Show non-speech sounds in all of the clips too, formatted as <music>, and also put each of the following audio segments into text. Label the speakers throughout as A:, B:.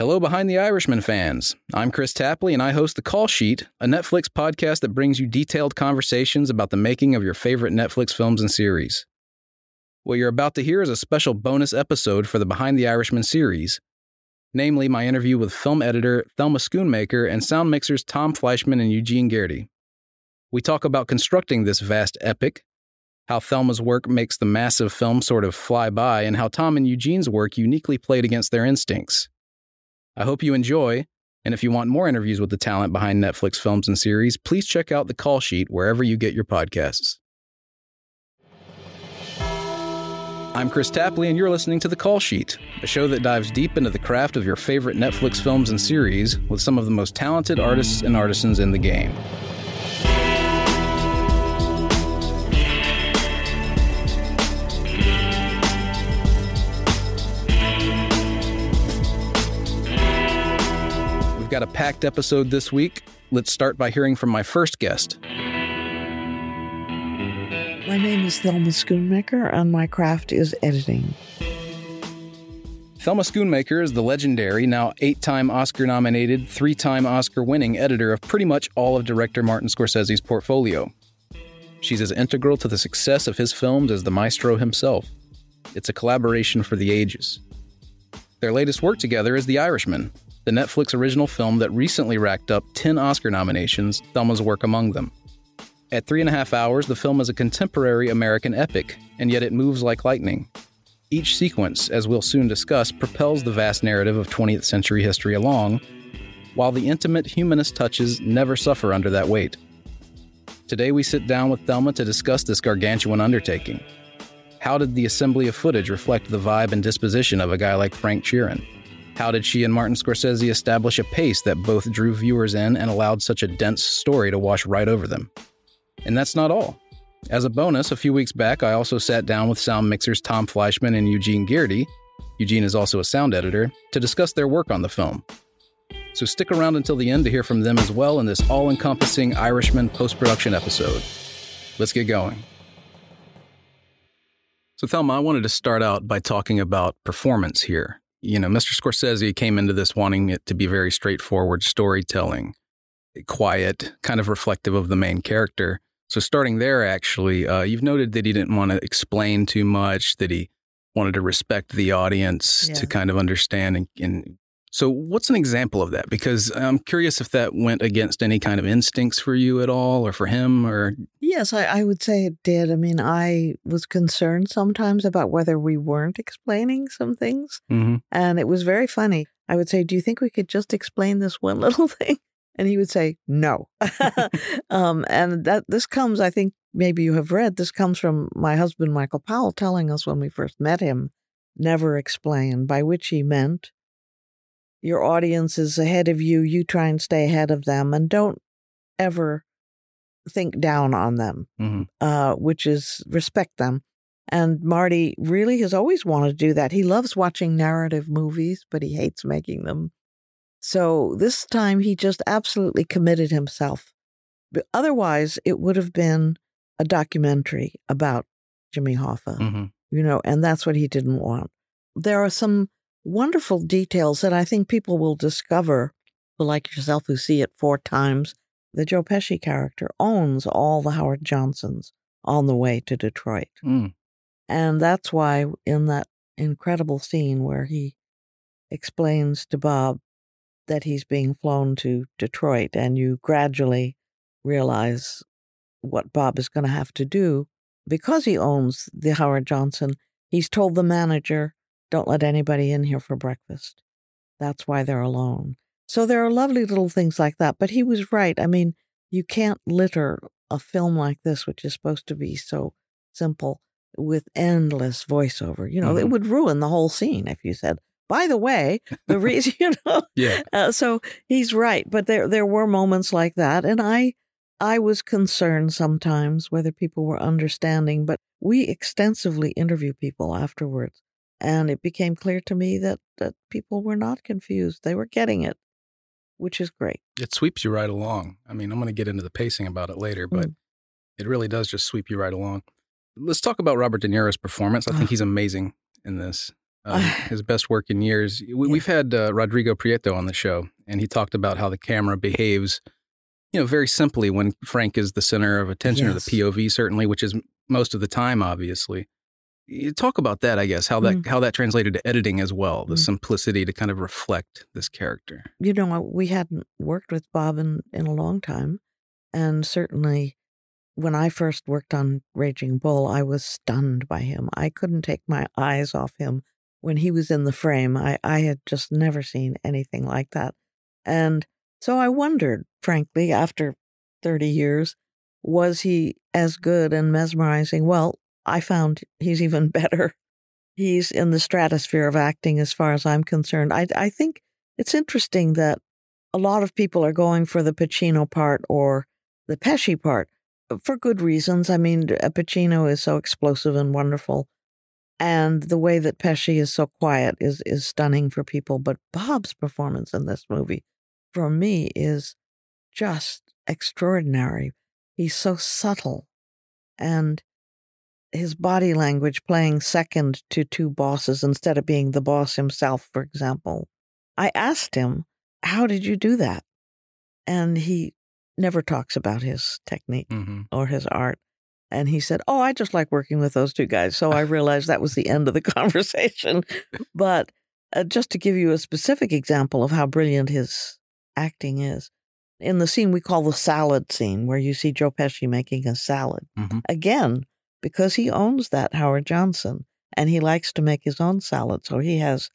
A: Hello, Behind the Irishman fans. I'm Kris Tapley, and I host The Call Sheet, a Netflix podcast that brings you detailed conversations about the making of your favorite Netflix films and series. What you're about to hear is a special bonus episode for the Behind the Irishman series, namely my interview with film editor Thelma Schoonmaker and sound mixers Tom Fleischman and Eugene Gearty. We talk about constructing this vast epic, how Thelma's work makes the massive film sort of fly by, and how Tom and Eugene's work uniquely played against their instincts. I hope you enjoy, and if you want more interviews with the talent behind Netflix films and series, please check out the call sheet wherever you get your podcasts. I'm Kris Tapley, and you're listening to The Call Sheet, a show that dives deep into the craft of your favorite Netflix films and series with some of the most talented artists and artisans in the game. We've got a packed episode this week. Let's start by hearing from my first guest.
B: My name is Thelma Schoonmaker, and my craft is editing.
A: Thelma Schoonmaker is the legendary, now eight time Oscar nominated, three time Oscar winning editor of pretty much all of director Martin Scorsese's portfolio. She's as integral to the success of his films as the maestro himself. It's a collaboration for the ages. Their latest work together is The Irishman, the Netflix original film that recently racked up 10 Oscar nominations, Thelma's work among them. At three and a half hours, the film is a contemporary American epic, and yet it moves like lightning. Each sequence, as we'll soon discuss, propels the vast narrative of 20th century history along, while the intimate humanist touches never suffer under that weight. Today, we sit down with Thelma to discuss this gargantuan undertaking. How did the assembly of footage reflect the vibe and disposition of a guy like Frank Sheeran? How did she and Martin Scorsese establish a pace that both drew viewers in and allowed such a dense story to wash right over them? And that's not all. As a bonus, a few weeks back, I also sat down with sound mixers Tom Fleischman and Eugene Gearty. Eugene is also a sound editor, to discuss their work on the film. So stick around until the end to hear from them as well in this all encompassing Irishman post production episode. Let's get going. So, Thelma, I wanted to start out by talking about performance here. You know, Mr. Scorsese came into this wanting it to be very straightforward storytelling, quiet, kind of reflective of the main character. So, starting there, actually, uh, you've noted that he didn't want to explain too much, that he wanted to respect the audience
B: Yeah.
A: to kind of understand. And, and so, what's an example of that? Because I'm curious if that went against any kind of instincts for you at all, or for him, or
B: Yes, I, I would say it did. I mean, I was concerned sometimes about whether we weren't explaining some things,
A: Mhm.
B: and it was very funny. I would say, Do you think we could just explain this one <laughs> little thing? And he would say, No. <laughs> um, and that this comes, I think, maybe you have read, this comes from my husband, Michael Powell, telling us when we first met him, never explain, by which he meant your audience is ahead of you, you try and stay ahead of them, and don't ever think down on them,
A: Mhm.
B: uh, which is respect them. And Marty really has always wanted to do that. He loves watching narrative movies, but he hates making them. So this time he just absolutely committed himself. But otherwise, it would have been a documentary about Jimmy Hoffa
A: Mhm.
B: you know, and that's what he didn't want. There are some wonderful details that I think people will discover, like yourself who see it four times. The Joe Pesci character owns all the Howard Johnsons on the way to Detroit.
A: Mm.
B: And that's why in that incredible scene where he explains to Bob that he's being flown to Detroit, and you gradually realize what Bob is going to have to do because he owns the Howard Johnson. He's told the manager, don't let anybody in here for breakfast. That's why they're alone. So there are lovely little things like that. But he was right. I mean, you can't litter a film like this, which is supposed to be so simple, with endless voiceover. You know, it
A: Mhm.
B: would ruin the whole scene if you said, by the way, the <laughs> reason, <laughs> you know.
A: Yeah.
B: Uh, so he's right, but there there were moments like that, and I I was concerned sometimes whether people were understanding. But we extensively interview people afterwards, and it became clear to me that that people were not confused; they were getting it, which is great.
A: It sweeps you right along. I mean, I'm going to get into the pacing about it later, but
B: Mm.
A: it really does just sweep you right along. Let's talk about Robert De Niro's performance. I think
B: Ah.
A: he's amazing in this. uh, <laughs> his best work in years. We, have had uh, Rodrigo Prieto on the show, and he talked about how the camera behaves, you know, very simply when Frank is the center of attention, yes. or the POV certainly, which is most of the time, obviously. You talk about that, I guess, how that mm. how that translated to editing as well, the mm. simplicity to kind of reflect this character.
B: You know, we hadn't worked with Bob in, in a long time, and certainly when I first worked on Raging Bull, I was stunned by him. I couldn't take my eyes off him when he was in the frame. I, I had just never seen anything like that. And so I wondered, frankly, after 30 years, was he as good and mesmerizing? Well, I found he's even <laughs> better. He's in the stratosphere of acting as far as I'm concerned. I, I think it's interesting that a lot of people are going for the Pacino part or the Pesci part uh, for good reasons. I mean, uh, Pacino is so explosive and wonderful. And the way that Pesci is so quiet is is stunning for people. But Bob's performance in this movie, for me, is just extraordinary. He's so subtle, and his body language playing second to two bosses instead of being the boss himself, for example. I asked him, "How did you do that?" And he never talks about his technique mm-hmm. or his art. And he said, Oh, I just like working with those two guys. So I realized that was the end of the <laughs> conversation. but uh, just to give you a specific example of how brilliant his acting is, in the scene we call the salad scene, where you see Joe Pesci making a salad, mm-hmm. again, because he owns that Howard Johnson and he likes to make his own salad. So he has,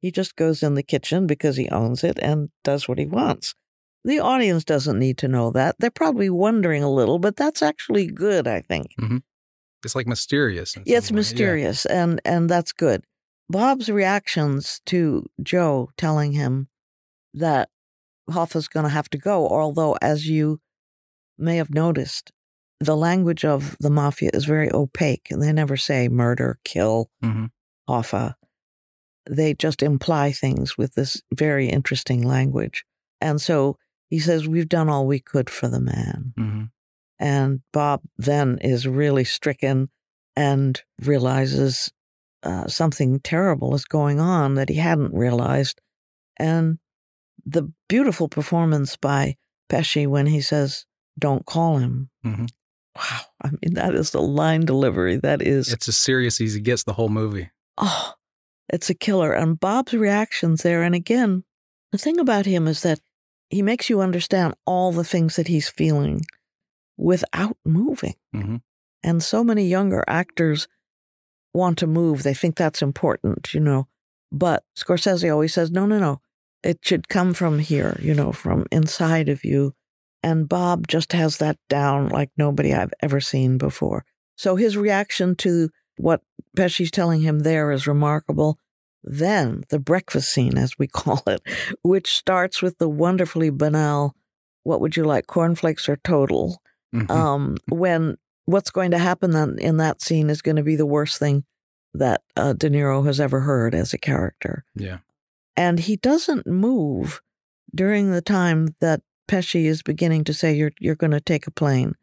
B: he just goes in the kitchen because he owns it and does what he wants. The audience doesn't need to know that. They're probably wondering a little, but that's actually good, I think.
A: Mm-hmm. It's like mysterious.
B: Yeah, it's way. mysterious, yeah. and and that's good. Bob's reactions to Joe telling him that Hoffa's going to have to go, although, as you may have noticed, the language of the mafia is very opaque, and they never say murder, kill, mm-hmm. Hoffa. They just imply things with this very interesting language. And so he says, We've done all we could for the man. Mm-hmm. And Bob then is really stricken and realizes uh, something terrible is going on that he hadn't realized. And the beautiful performance by Pesci when he says, Don't call him. Mm-hmm. Wow. I mean, that is the line delivery. That is.
A: It's as serious as he gets the whole movie.
B: Oh, it's a killer. And Bob's reactions there. And again, the thing about him is that he makes you understand all the things that he's feeling without moving. Mm-hmm. And so many younger actors want to move. They think that's important, you know. But Scorsese always says, no, no, no. It should come from here, you know, from inside of you. And Bob just has that down like nobody I've ever seen before. So his reaction to what Pesci's telling him there is remarkable. Then the breakfast scene, as we <laughs> call it, which starts with the wonderfully banal, what would you like, cornflakes or total? Mm-hmm. Um, when what's going to happen then in that scene is going to be the worst thing that uh, De Niro has ever heard as a character.
A: Yeah.
B: And he doesn't move during the time that Pesci is beginning to say, You're, you're going to take a plane.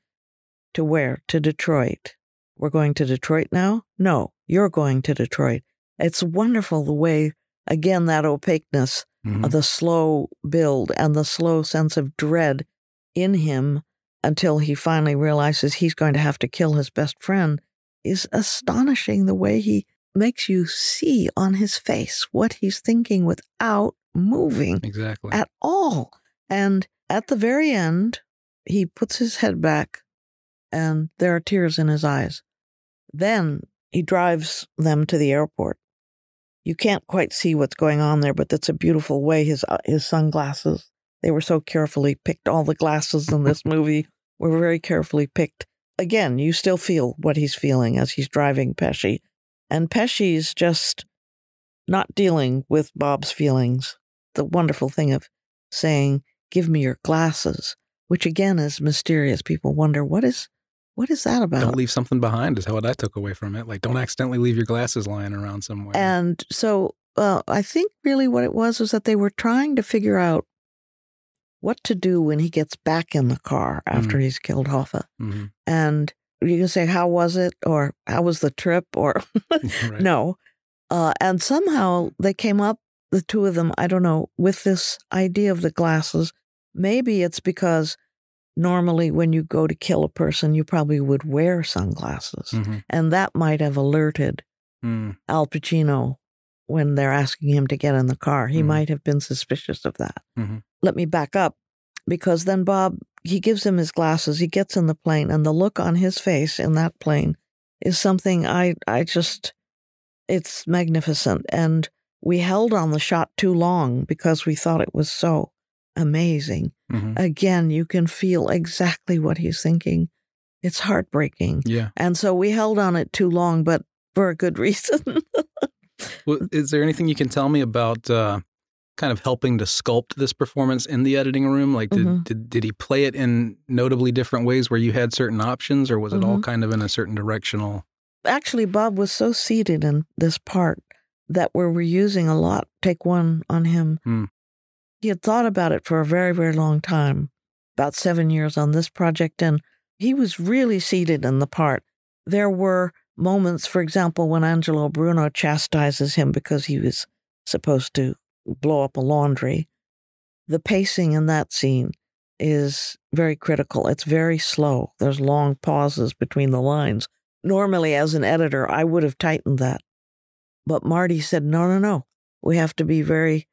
B: To where? To Detroit. We're going to Detroit now? No, you're going to Detroit. It's wonderful the way, again, that opaqueness, mm-hmm. the slow build and the slow sense of dread in him until he finally realizes he's going to have to kill his best friend is astonishing. The way he makes you see on his face what he's thinking without moving
A: exactly
B: at all. And at the very end, he puts his head back and there are tears in his eyes. Then he drives them to the airport you can't quite see what's going on there, but that's a beautiful way. His uh, his sunglasses, they were so carefully picked. All the glasses in this movie were very carefully picked. Again, you still feel what he's feeling as he's driving Pesci, and Pesci's just not dealing with Bob's feelings. The wonderful thing of saying, "Give me your glasses," which again is mysterious. People wonder what is what is that about?
A: Don't leave something behind is what I took away from it. Like, don't accidentally leave your glasses lying around somewhere.
B: And so uh, I think really what it was was that they were trying to figure out what to do when he gets back in the car after mm-hmm. he's killed Hoffa. Mm-hmm. And you can say, how was it? Or how was the trip? Or <laughs> <laughs> no. Uh, and somehow they came up, the two of them, I don't know, with this idea of the glasses. Maybe it's because normally when you go to kill a person, you probably would wear sunglasses.
A: Mhm.
B: And that might have alerted
A: Mm.
B: Al Pacino when they're asking him to get in the car. He
A: Mhm.
B: might have been suspicious of that.
A: Mhm.
B: Let me back up because then Bob, he gives him his glasses, he gets in the plane, and the look on his face in that plane is something I, I just, it's magnificent. And we held on the shot too long because we thought it was so amazing.
A: Mhm.
B: Again, you can feel exactly what he's thinking. It's heartbreaking.
A: Yeah.
B: And so we held on it too long, but for a good <laughs> reason.
A: Well, is there anything you can tell me about uh, kind of helping to sculpt this performance in the editing room? Like, did,
B: Mhm.
A: did did he play it in notably different ways where you had certain options, or was it all
B: Mhm.
A: kind of in a certain directional?
B: Actually, Bob was so seated in this part that we were using a lot, take one on him.
A: Hmm.
B: He had thought about it for a very, very long time, about seven years on this project, and he was really seated in the part. There were moments, for example, when Angelo Bruno chastises him because he was supposed to blow up a laundry. The pacing in that scene is very critical. It's very slow. There's long pauses between the lines. Normally, as an editor, I would have tightened that. But Marty said, no, no, no. We have to be very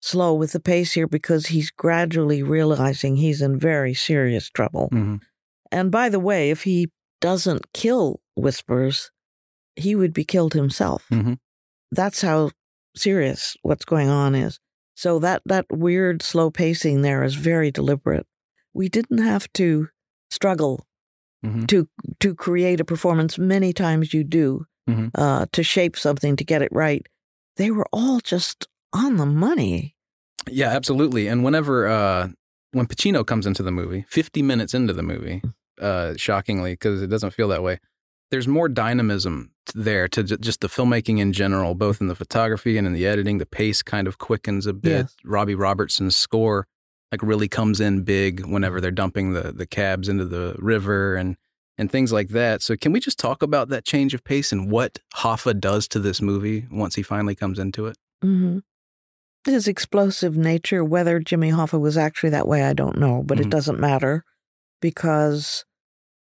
B: slow with the pace here because he's gradually realizing he's in very serious trouble.
A: Mhm.
B: And by the way, if he doesn't kill Whispers, he would be killed himself.
A: Mhm.
B: That's how serious what's going on is. So that that weird slow pacing there is very deliberate. We didn't have to struggle
A: Mhm.
B: to to create a performance. Many times you do
A: Mhm.
B: uh, to shape something to get it right. They were all just on the money.
A: Yeah, absolutely. And whenever uh, when Pacino comes into the movie, fifty minutes into the movie, uh, shockingly, because it doesn't feel that way, there's more dynamism there to j- just the filmmaking in general, both in the photography and in the editing. The pace kind of quickens a bit.
B: Yes.
A: Robbie Robertson's score like really comes in big whenever they're dumping the the cabs into the river and and things like that. So can we just talk about that change of pace and what Hoffa does to this movie once he finally comes into it?
B: hmm His explosive nature, whether Jimmy Hoffa was actually that way, I don't know, but
A: Mhm.
B: it doesn't matter because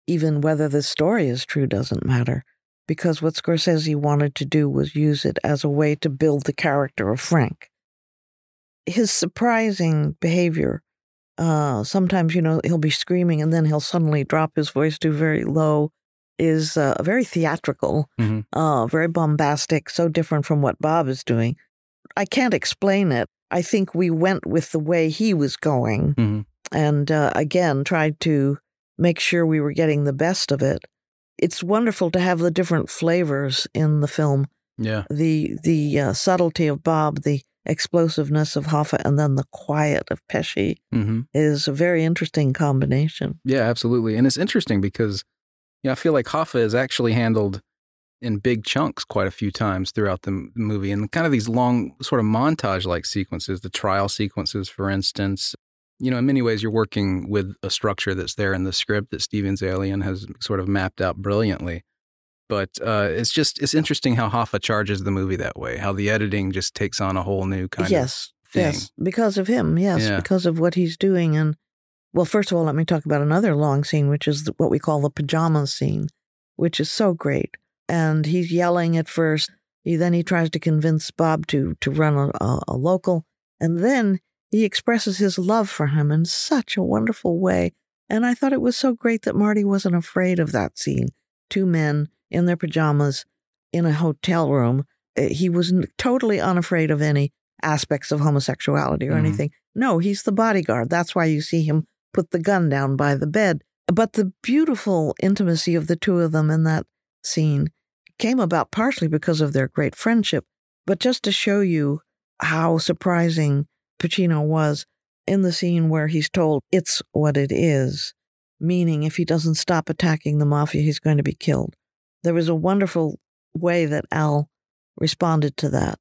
B: even whether the story is true doesn't matter. Because what Scorsese wanted to do was use it as a way to build the character of Frank. His surprising behavior, uh, sometimes, you know, he'll be screaming and then he'll suddenly drop his voice to very low, is uh, very theatrical,
A: Mhm.
B: uh, very bombastic, so different from what Bob is doing. I can't explain it. I think we went with the way he was going
A: Mhm.
B: and uh, again tried to make sure we were getting the best of it. It's wonderful to have the different flavors in the film.
A: Yeah.
B: The the uh, subtlety of Bob, the explosiveness of Hoffa, and then the quiet of Pesci
A: hmm
B: is a very interesting combination.
A: Yeah, absolutely. And it's interesting because you know, I feel like Hoffa is actually handled in big chunks quite a few times throughout the movie and kind of these long sort of montage like sequences, the trial sequences, for instance. You know, in many ways, you're working with a structure that's there in the script that Steven Zaillian has sort of mapped out brilliantly. But uh, it's just, it's interesting how Hoffa charges the movie that way, how the editing just takes on a whole new kind
B: yes,
A: of thing.
B: yes, because of him. Yes,
A: Yeah.
B: because of what he's doing. And well, first of all, let me talk about another long scene, which is what we call the pajama scene, which is so great. And he's yelling at first. He then he tries to convince Bob to to run a, a, local, and then he expresses his love for him in such a wonderful way. And I thought it was so great that Marty wasn't afraid of that scene. Two men in their pajamas in a hotel room. Uh, He was totally unafraid of any aspects of homosexuality or
A: Mhm.
B: anything. No, he's the bodyguard. That's why you see him put the gun down by the bed. But the beautiful intimacy of the two of them in that scene came about partially because of their great friendship, but just to show you how surprising Pacino was in the scene where he's told it's what it is, meaning if he doesn't stop attacking the mafia, he's going to be killed. There was a wonderful way that Al responded to that.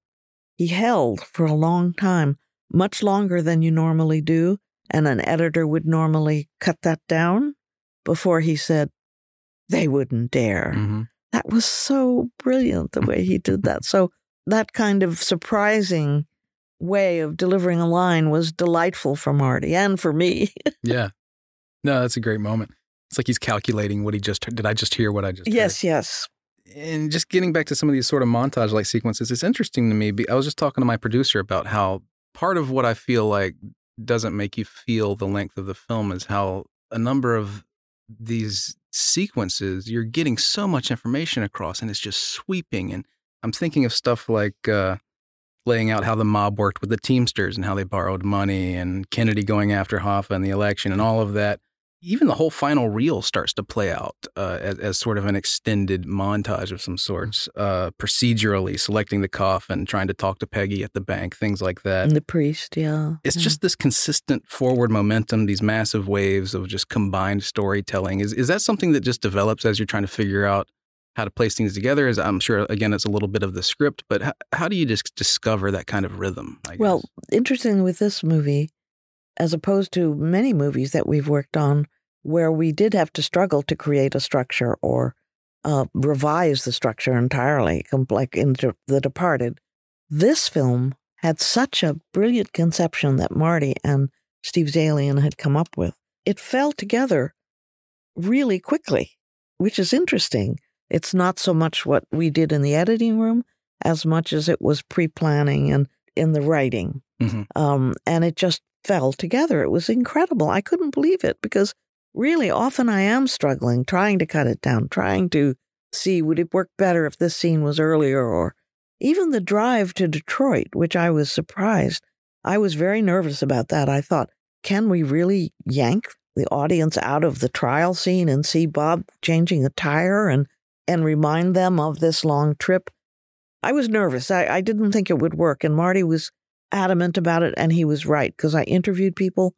B: He held for a long time, much longer than you normally do, and an editor would normally cut that down before he said, they wouldn't dare.
A: hmm
B: That was so brilliant the way he did that. So that kind of surprising way of delivering a line was delightful for Marty and for me. <laughs>
A: yeah. No, that's a great moment. It's like he's calculating what he just did. I just hear what I just
B: yes,
A: heard?
B: yes.
A: And just getting back to some of these sort of montage like sequences, it's interesting to me. I was just talking to my producer about how part of what I feel like doesn't make you feel the length of the film is how a number of these sequences, you're getting so much information across and it's just sweeping. And I'm thinking of stuff like uh, laying out how the mob worked with the Teamsters and how they borrowed money and Kennedy going after Hoffa and the election and all of that even the whole final reel starts to play out uh, as, as, sort of an extended montage of some sorts, uh, procedurally selecting the coffin, trying to talk to Peggy at the bank, things like that.
B: And the priest, yeah.
A: It's
B: yeah.
A: just this consistent forward momentum, these massive waves of just combined storytelling. Is is that something that just develops as you're trying to figure out how to place things together? As I'm sure, again, it's a little bit of the script, but how, how do you just discover that kind of rhythm?
B: Well, interesting with this movie, as opposed to many movies that we've worked on where we did have to struggle to create a structure or uh, revise the structure entirely, like in The Departed. This film had such a brilliant conception that Marty and Steve Zaillian had come up with. It fell together really quickly, which is interesting. It's not so much what we did in the editing room as much as it was pre planning and in the writing. Mm-hmm. Um, and it just fell together. It was incredible. I couldn't believe it because really often I am struggling, trying to cut it down, trying to see would it work better if this scene was earlier or even the drive to Detroit, which I was surprised. I was very nervous about that. I thought, can we really yank the audience out of the trial scene and see Bob changing a tire and and remind them of this long trip? I was nervous. I, I didn't think it would work. And Marty was adamant about it, and he was right because I interviewed people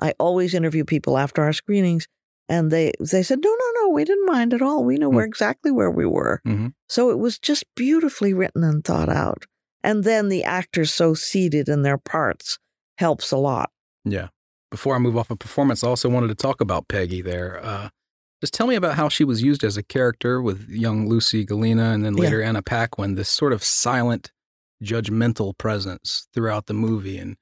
B: I always interview people after our screenings, and they they said, "No, no, no, we didn't mind at all. We know mm-hmm. where exactly where we were." Mm-hmm. So it was just beautifully written and thought out. And then the actors so seated in their parts helps a lot.
A: Yeah. Before I move off of performance, I also wanted to talk about Peggy there. Uh, just tell me about how she was used as a character with young Lucy Gallina and then later yeah. Anna Paquin, this sort of silent, judgmental presence throughout the movie. And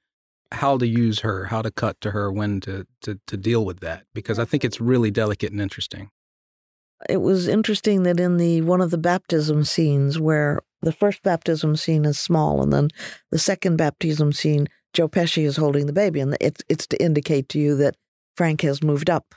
A: how to use her, how to cut to her, when to, to, to deal with that, because I think mm-hmm. it's really delicate and interesting.
B: It was interesting that in the one of the baptism scenes where the first baptism scene is small and then the second baptism scene, Joe Pesci is holding the baby, and it's it's to indicate to you that Frank has moved up,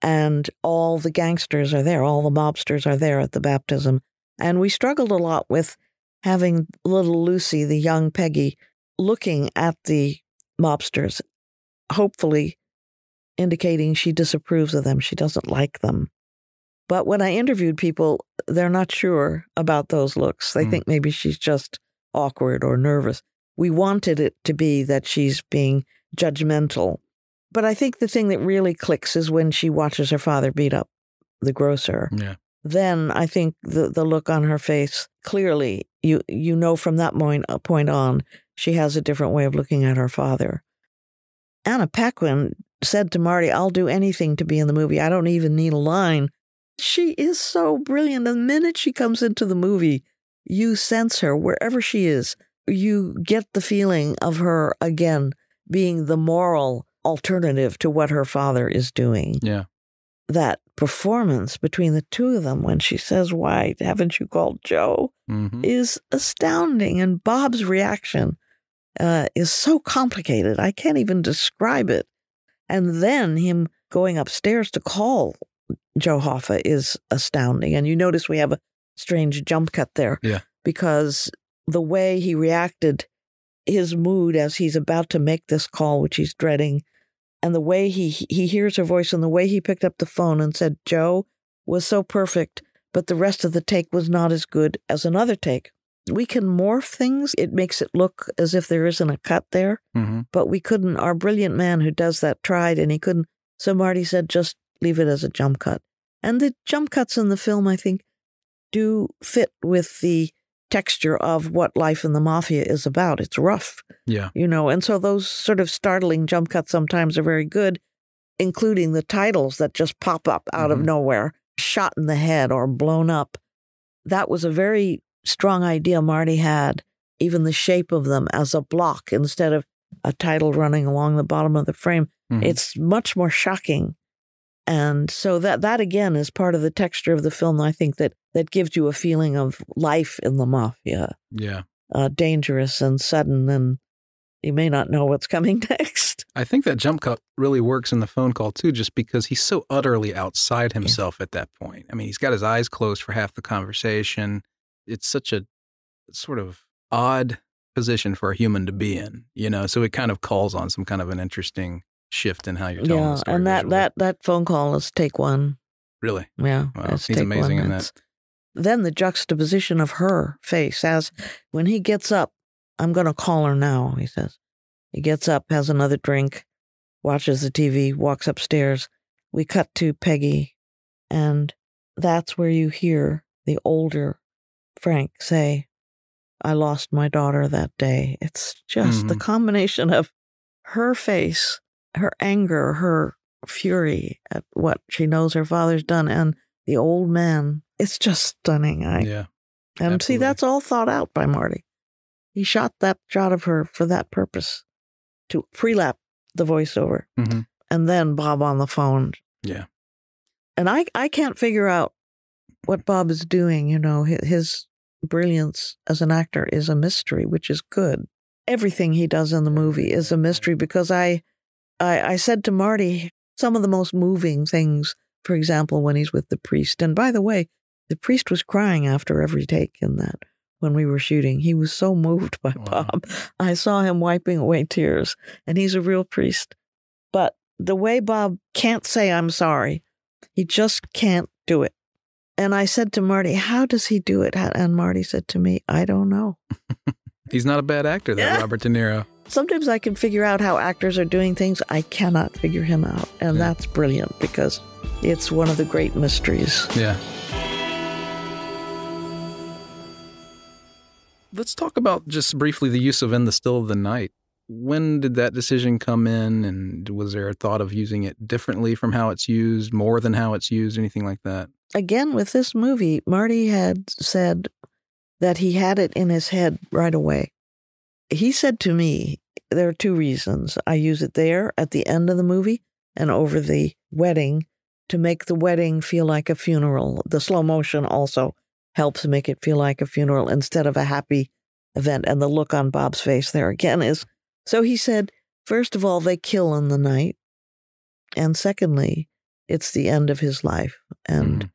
B: and all the gangsters are there, all the mobsters are there at the baptism, and we struggled a lot with having little Lucy, the young Peggy, looking at the mobsters, hopefully indicating she disapproves of them, she doesn't like them. But when I interviewed people, they're not sure about those looks. They mm. think maybe she's just awkward or nervous. We wanted it to be that she's being judgmental. But I think the thing that really clicks is when she watches her father beat up the grocer.
A: Yeah.
B: Then I think the, the look on her face clearly you you know from that point, uh, point on she has a different way of looking at her father. Anna Paquin said to Marty, I'll do anything to be in the movie. I don't even need a line. She is so brilliant. The minute she comes into the movie, you sense her wherever she is. You get the feeling of her again being the moral alternative to what her father is doing.
A: Yeah.
B: That performance between the two of them when she says, Why haven't you called Joe? Mm-hmm. is astounding. And Bob's reaction uh, is so complicated. I can't even describe it. And then him going upstairs to call Joe Hoffa is astounding. And you notice we have a strange jump cut there.
A: Yeah.
B: Because the way he reacted, his mood as he's about to make this call, which he's dreading, and the way he he hears her voice and the way he picked up the phone and said Joe was so perfect, but the rest of the take was not as good as another take we can morph things. It makes it look as if there isn't a cut there, mm-hmm. but we couldn't. Our brilliant man who does that tried and he couldn't. So Marty said, just leave it as a jump cut. And the jump cuts in the film, I think, do fit with the texture of what life in the mafia is about. It's rough.
A: Yeah.
B: You know, and so those sort of startling jump cuts sometimes are very good, including the titles that just pop up out mm-hmm. of nowhere, shot in the head or blown up. That was a very strong idea Marty had even the shape of them as a block instead of a title running along the bottom of the frame.
A: Mhm.
B: It's much more shocking. And so that that again is part of the texture of the film. I think that that gives you a feeling of life in the mafia,
A: yeah.
B: uh, dangerous and sudden, and you may not know what's coming <laughs> next.
A: I think that jump cut really works in the phone call too, just because he's so utterly outside himself at that point. I mean, he's got his eyes closed for half the conversation. It's such a sort of odd position for a human to be in, you know. So it kind of calls on some kind of an interesting shift in how you're telling
B: yeah,
A: the story.
B: and that
A: visually.
B: that that phone call is take one.
A: really,
B: Yeah,
A: Wow,
B: it's
A: he's amazing
B: one.
A: in that.
B: Then the juxtaposition of her face as when he gets up, I'm going to call her now. He says. He gets up, has another drink, watches the TV, walks upstairs. We cut to Peggy, and that's where you hear the older Frank say, I lost my daughter that day. It's just the
A: Mhm.
B: combination of her face, her anger, her fury at what she knows her father's done, and the old man. It's just stunning. I
A: yeah,
B: and see that's all thought out by Marty. He shot that shot of her for that purpose, to prelap the voiceover,
A: Mhm.
B: and then Bob on the phone.
A: Yeah.
B: and I I can't figure out what Bob is doing. You know, his brilliance as an actor is a mystery, which is good. Everything he does in the movie is a mystery because I, I, I said to Marty some of the most moving things. For example, when he's with the priest, and by the way, the priest was crying after every take in that when we were shooting. He was so moved by
A: Wow.
B: Bob. I saw him wiping away tears, and he's a real priest. But the way Bob can't say I'm sorry, he just can't do it. And I said to Marty, How does he do it? And Marty said to me, I don't know. <laughs>
A: he's not a bad actor. That
B: Yeah.
A: Robert De Niro.
B: Sometimes I can figure out how actors are doing things. I cannot figure him out. And
A: Yeah.
B: that's brilliant because it's one of the great mysteries.
A: Yeah. Let's talk about just briefly the use of In the Still of the Night. When did that decision come in, and was there a thought of using it differently from how it's used, more than how it's used, anything like that?
B: Again, with this movie, Marty had said that he had it in his head right away. He said to me, There are two reasons. I use it there at the end of the movie and over the wedding to make the wedding feel like a funeral. The slow motion also helps make it feel like a funeral instead of a happy event. And the look on Bob's face there again is so he said, first of all, they kill in the night. And secondly, it's the end of his life. And
A: Mhm.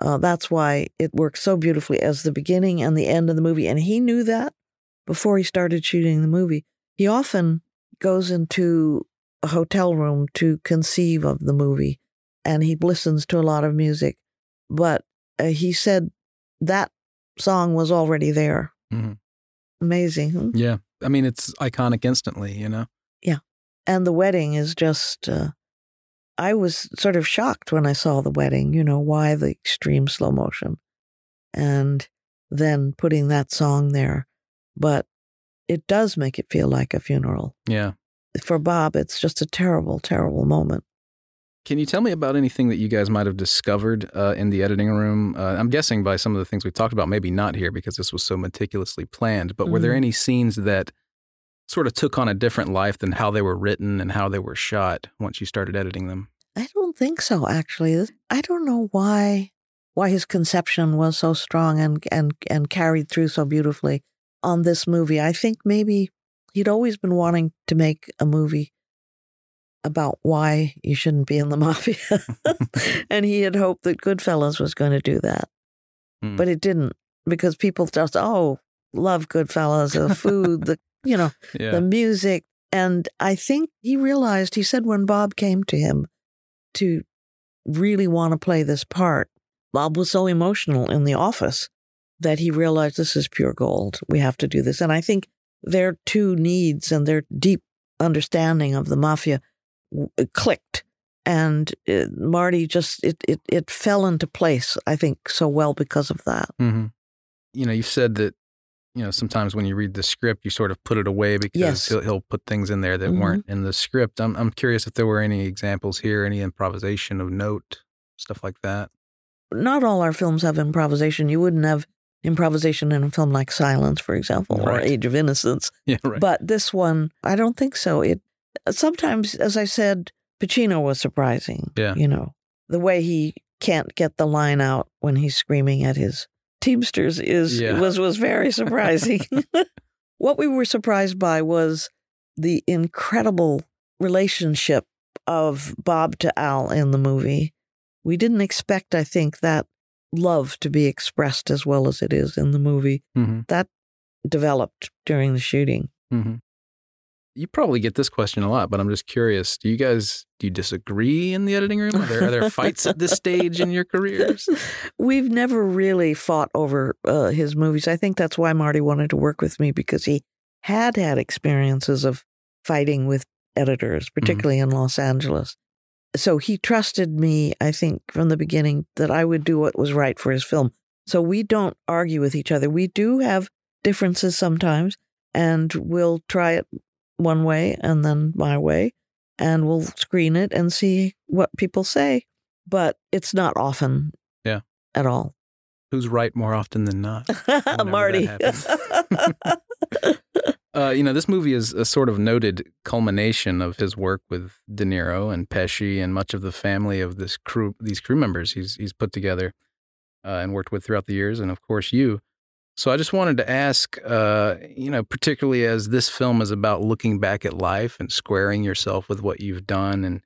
B: Uh, that's why it works so beautifully as the beginning and the end of the movie. And he knew that before he started shooting the movie. He often goes into a hotel room to conceive of the movie and he listens to a lot of music. But uh, he said that song was already there.
A: Mhm.
B: Amazing. hmm?
A: Yeah. I mean, it's iconic instantly, you know? Yeah.
B: And the wedding is just, uh, I was sort of shocked when I saw the wedding, you know, why the extreme slow motion. And then putting that song there. But it does make it feel like a funeral.
A: Yeah.
B: For Bob, it's just a terrible, terrible moment.
A: Can you tell me about anything that you guys might have discovered uh, in the editing room? Uh, I'm guessing by some of the things we talked about, maybe not here because this was so meticulously planned, but were there
B: Mhm.
A: any scenes that sort of took on a different life than how they were written and how they were shot once you started editing them?
B: I don't think so, actually. I don't know why why his conception was so strong and and and carried through so beautifully on this movie. I think maybe he'd always been wanting to make a movie about why you shouldn't be in the <laughs> mafia. <laughs> and he had hoped that Goodfellas was going to do that.
A: Hmm.
B: But it didn't because people just oh, love Goodfellas, the food, the you know,
A: Yeah.
B: the music. And I think he realized, he said when Bob came to him to really want to play this part, Bob was so emotional in the office that he realized this is pure gold. We have to do this. And I think their two needs and their deep understanding of the mafia clicked. And uh, Marty just, it, it, it fell into place, I think, so well because of that.
A: hmm You know, you've said that, you know, sometimes when you read the script, you sort of put it away because
B: Yes.
A: he'll, he'll put things in there that
B: Mhm.
A: weren't in the script. I'm, I'm curious if there were any examples here, any improvisation of note, stuff like that.
B: not all our films have improvisation. You wouldn't have improvisation in a film like Silence, for example, or Age of Innocence. <laughs>
A: Yeah, right.
B: But this one, I don't think so. It sometimes, as I said, Pacino was surprising.
A: Yeah.
B: You know, the way he can't get the line out when he's screaming at his Teamsters is
A: Yeah.
B: was was very surprising. <laughs> what we were surprised by was the incredible relationship of Bob to Al in the movie. We didn't expect, I think, that love to be expressed as well as it is in the movie.
A: hmm
B: That developed during the shooting.
A: hmm You probably get this question a lot, but I'm just curious. Do you guys do you disagree in the editing room? Are there, are there fights at this stage in your careers? <laughs>
B: We've never really fought over uh, his movies. I think that's why Marty wanted to work with me because he had had experiences of fighting with editors, particularly in Los Angeles. So he trusted me, I think, from the beginning that I would do what was right for his film. So we don't argue with each other. We do have differences sometimes, and we'll try it one way and then my way, and we'll screen it and see what people say. But it's not often
A: Yeah.
B: at all.
A: Who's right more often than not? <laughs>
B: Marty. <laughs>
A: Uh, you know, this movie is a sort of noted culmination of his work with De Niro and Pesci and much of the family of this crew, these crew members he's he's put together uh, and worked with throughout the years, and of course you. So I just wanted to ask, uh, you know, particularly as this film is about looking back at life and squaring yourself with what you've done and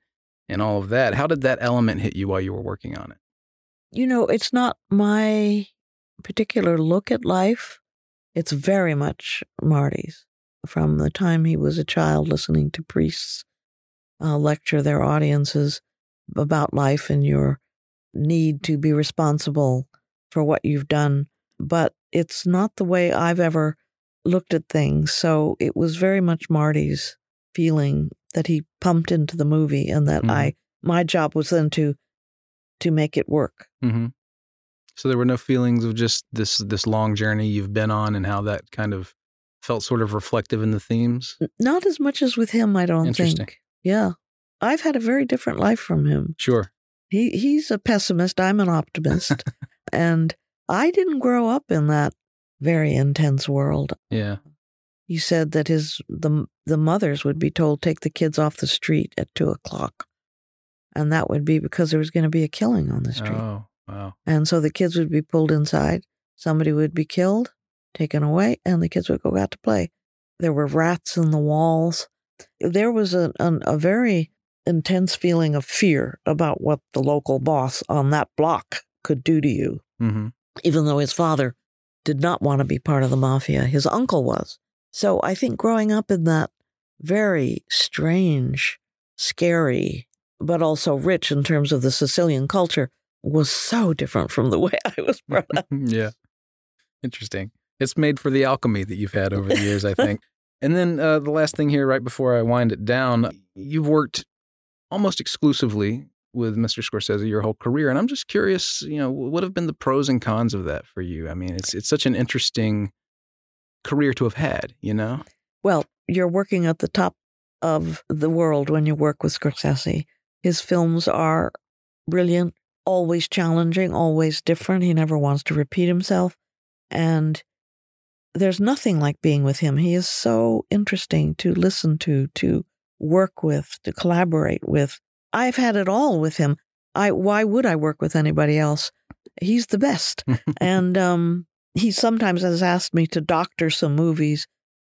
A: and all of that. How did that element hit you while you were working on it?
B: you know, it's not my particular look at life. It's very much Marty's. From the time he was a child, listening to priests uh, lecture their audiences about life and your need to be responsible for what you've done. But it's not the way I've ever looked at things. So it was very much Marty's feeling that he pumped into the movie, and that
A: Mhm.
B: I my job was then to to make it work.
A: Mm-hmm. So there were no feelings of just this this long journey you've been on and how that kind of felt sort of reflective in the themes.
B: Not as much as with him, I don't think. Yeah. I've had a very different life from him.
A: Sure.
B: He he's a pessimist, I'm an optimist. <laughs> and I didn't grow up in that very intense world.
A: Yeah.
B: He said that his the the mothers would be told take the kids off the street at two o'clock. And that would be because there was going to be a killing on the street.
A: Oh, wow.
B: And so the kids would be pulled inside, somebody would be killed, taken away, and the kids would go out to play. There were rats in the walls. There was a, an, a very intense feeling of fear about what the local boss on that block could do to you,
A: Mm-hmm.
B: Even though his father did not want to be part of the mafia. His uncle was. So I think growing up in that very strange, scary, but also rich in terms of the Sicilian culture was so different from the <laughs> way I was brought up. <laughs>
A: yeah. Interesting. It's made for the alchemy that you've had over the years, I think. <laughs> And then uh, the last thing here, right before I wind it down, you've worked almost exclusively with Mr. Scorsese your whole career, and I'm just curious, you know, what have been the pros and cons of that for you? I mean, it's it's such an interesting career to have had, you know.
B: Well, you're working at the top of the world when you work with Scorsese. His films are brilliant, always challenging, always different. He never wants to repeat himself. And there's nothing like being with him. He is so interesting to listen to, to work with, to collaborate with. I've had it all with him. I why would I work with anybody else? He's the best. <laughs> and um, he sometimes has asked me to doctor some movies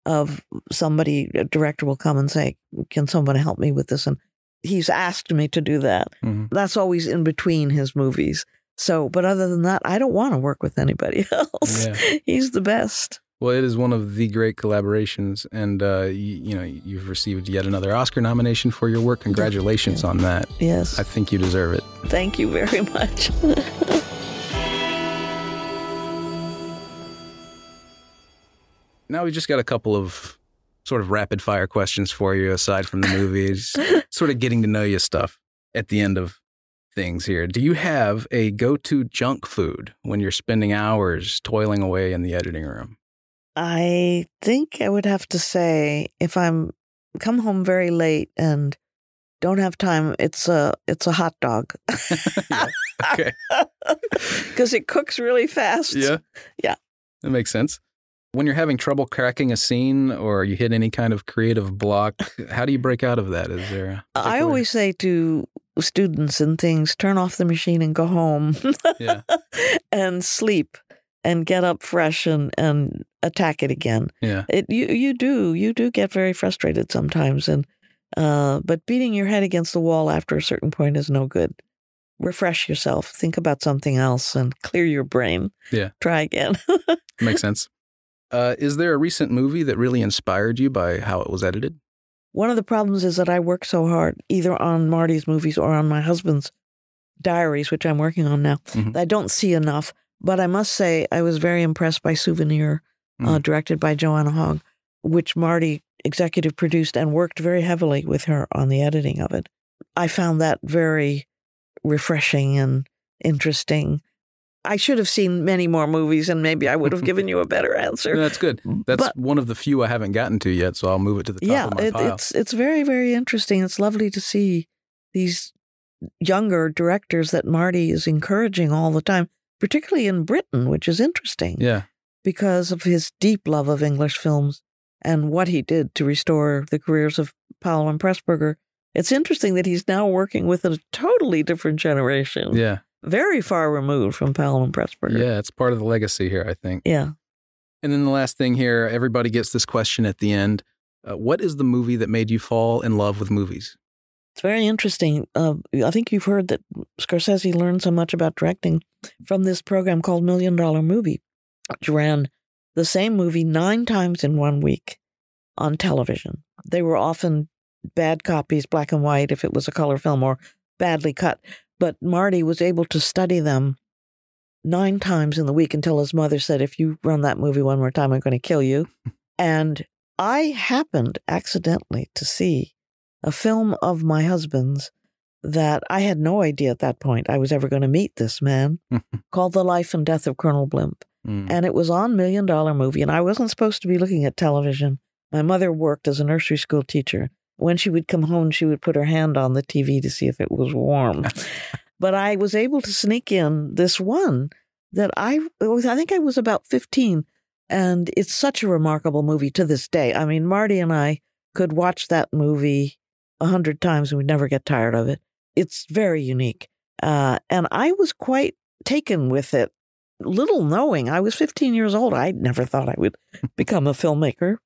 B: of somebody a director will come and say can someone help me with this and he's asked me to do that
A: Mhm.
B: that's always in between his movies so but other than that i don't want to work with anybody <laughs> else
A: Yeah.
B: he's the best
A: Well, it is one of the great collaborations, and uh, you, you know you've received yet another Oscar nomination for your work. Congratulations on that.
B: yes
A: I think you deserve it.
B: thank you very much <laughs>
A: Now we just got a couple of sort of rapid fire questions for you, aside from the <laughs> movies, sort of getting to know you stuff at the end of things here. Do you have a go-to junk food when you're spending hours toiling away in the editing room?
B: I think i would have to say if i'm come home very late and don't have time it's a it's a hot dog <laughs>
A: Yeah. Okay. <laughs>
B: because it cooks really fast
A: Yeah.
B: Yeah.
A: That makes sense. When you're having trouble cracking a scene or you hit any kind of creative block, how do you break out of that? Is there?
B: I
A: particular-
B: always say to students and things, turn off the machine and go home.
A: Yeah. <laughs>
B: and sleep and get up fresh and, and attack it again.
A: Yeah.
B: It you you do you do get very frustrated sometimes and uh but beating your head against the wall after a certain point is no good. Refresh yourself, think about something else and clear your brain.
A: Yeah.
B: Try again. <laughs>
A: Makes sense. Uh, is there a recent movie that really inspired you by how it was edited?
B: One of the problems is that I work so hard either on Marty's movies or on my husband's diaries, which I'm working on now.
A: Mhm.
B: I don't see enough, but I must say I was very impressed by Souvenir, uh,
A: Mm.
B: directed by Joanna Hogg, which Marty executive produced and worked very heavily with her on the editing of it. I found that very refreshing and interesting. I should have seen many more movies, and maybe I would have given you a <laughs> better answer.
A: That's good. That's
B: But-
A: one of the few I haven't gotten to yet, so I'll move it to the top
B: yeah,
A: of my
B: it, it's it's very very interesting. It's lovely to see these younger directors that Marty is encouraging all the time, particularly in Britain, which is interesting
A: yeah,
B: because of his deep love of English films and what he did to restore the careers of Powell and Pressburger. It's interesting that he's now working with a totally different generation,
A: yeah,
B: very far removed from Powell and Pressburger.
A: yeah. It's part of the legacy here, I think.
B: Yeah.
A: And then the last thing here, everybody gets this question at the end. Uh, what is the movie that made you fall in love with movies?
B: It's very interesting. Uh, I think you've heard that Scorsese learned so much about directing from this program called Million Dollar Movie, which ran the same movie nine times in one week on television. They were often bad copies, black and white, if it was a color film, or badly cut. But Marty was able to study them nine times in the week until his mother said, If you run that movie one more time, I'm going to kill you. and I happened accidentally to see a film of my husband's that I had no idea at that point I was ever going to meet this man <laughs> called The Life and Death of Colonel Blimp.
A: Mm.
B: And it was on Million Dollar Movie, and I wasn't supposed to be looking at television. My mother worked as a nursery school teacher. When she would come home, she would put her hand on the TV to see if it was warm. <laughs> but I was able to sneak in this one that I was, I think I was about 15 and it's such a remarkable movie to this day. I mean, Marty and I could watch that movie a hundred times and we'd never get tired of it. It's very unique. Uh, and I was quite taken with it, little knowing I was 15 years old. I never thought I would <laughs> become a filmmaker.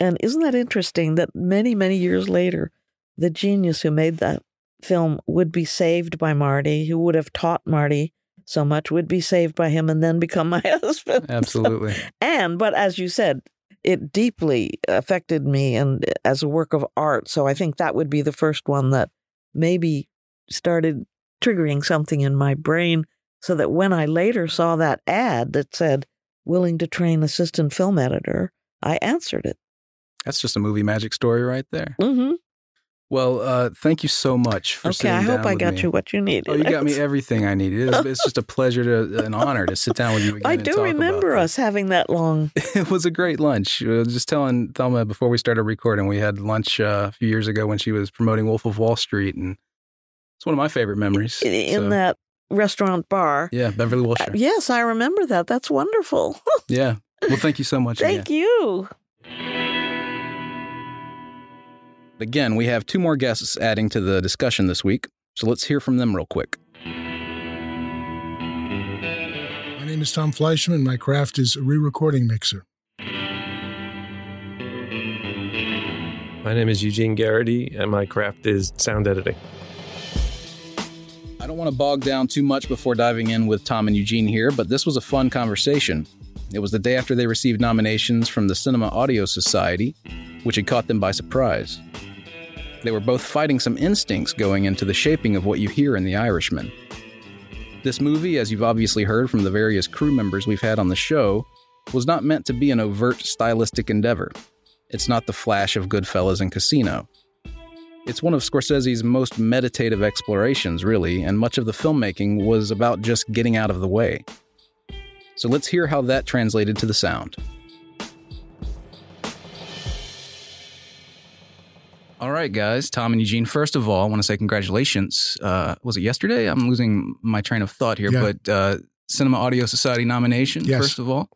B: And isn't that interesting that many, many years later, the genius who made that film would be saved by Marty, who would have taught Marty so much, would be saved by him and then become my <laughs> husband.
A: Absolutely.
B: And, but as you said, it deeply affected me and as a work of art. So I think that would be the first one that maybe started triggering something in my brain so that when I later saw that ad that said, willing to train assistant film editor, I answered it.
A: That's just a movie magic story right there.
B: hmm
A: Well, uh, thank you so much for
B: Okay, I hope I got
A: me.
B: you what you needed.
A: Oh, you got me <laughs> everything I needed. It's, it's just a pleasure to, an honor to sit down with you <laughs> again.
B: I do remember
A: this.
B: us having that long. <laughs>
A: It was a great lunch. Was just telling Thelma before we started recording, we had lunch uh, a few years ago when she was promoting Wolf of Wall Street, and it's one of my favorite memories.
B: in
A: So,
B: that restaurant bar.
A: yeah, Beverly
B: Uh,
A: Wilshire.
B: Yes, I remember that. That's wonderful.
A: Yeah. Well, thank you so much.
B: Thank
A: again.
B: you.
A: Again, we have two more guests adding to the discussion this week, so let's hear from them real quick.
C: My name is Tom Fleischman. My craft is a re recording mixer.
D: My name is Eugene Gearty, and my craft is sound editing.
A: I don't want to bog down too much before diving in with Tom and Eugene here, but this was a fun conversation. It was the day after they received nominations from the Cinema Audio Society, which had caught them by surprise. They were both fighting some instincts going into the shaping of what you hear in The Irishman. This movie, as you've obviously heard from the various crew members we've had on the show, was not meant to be an overt stylistic endeavor. It's not the flash of Goodfellas and Casino. It's one of Scorsese's most meditative explorations, really, and much of the filmmaking was about just getting out of the way. So let's hear how that translated to the sound. All right, guys, Tom and Eugene. First of all, I want to say congratulations. Uh, was it yesterday? I'm losing my train of thought here,
C: Yeah.
A: but uh, Cinema Audio Society nomination,
C: Yes.
A: first of all.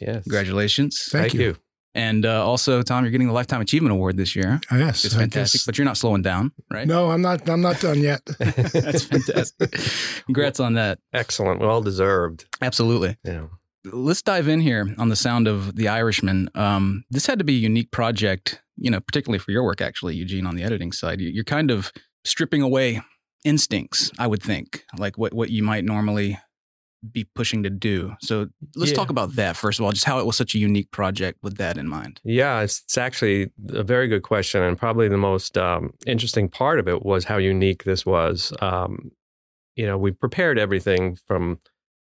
D: Yes.
A: Congratulations.
C: Thank,
D: Thank you.
A: And uh, also, Tom, you're getting the Lifetime Achievement Award this year.
C: Yes,
A: It's fantastic, but you're not slowing down, right?
C: No, I'm not. I'm not done yet. <laughs>
A: That's fantastic. <laughs> Congrats on that.
D: Excellent. Well deserved.
A: Absolutely.
D: Yeah.
A: Let's dive in here on the sound of The Irishman. Um, this had to be a unique project, you know, particularly for your work, actually, Eugene, on the editing side. You- You're kind of stripping away instincts, I would think, like what, what you might normally be pushing to do. So let's
D: Yeah.
A: talk about that, first of all, just how it was such a unique project with that in mind.
D: Yeah, it's, it's actually a very good question, and probably the most um, interesting part of it was how unique this was. Um, you know, we prepared everything from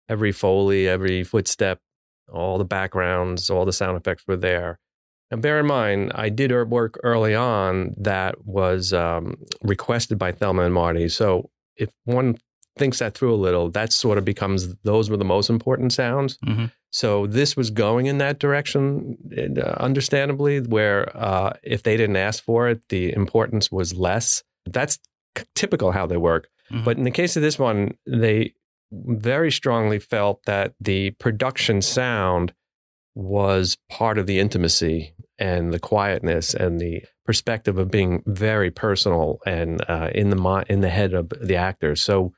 D: every foley, every footstep, all the backgrounds, all the sound effects were there. And bear in mind, I did er- work early on that was um, requested by Thelma and Marty. So if one thinks that through a little, that sort of becomes those were the most important sounds.
A: Mhm.
D: So this was going in that direction, uh, understandably, where uh, if they didn't ask for it, the importance was less. That's typical how they work.
A: Mhm.
D: But in the case of this one, they very strongly felt that the production sound was part of the intimacy and the quietness and the perspective of being very personal and uh, in the in the head of the actors. So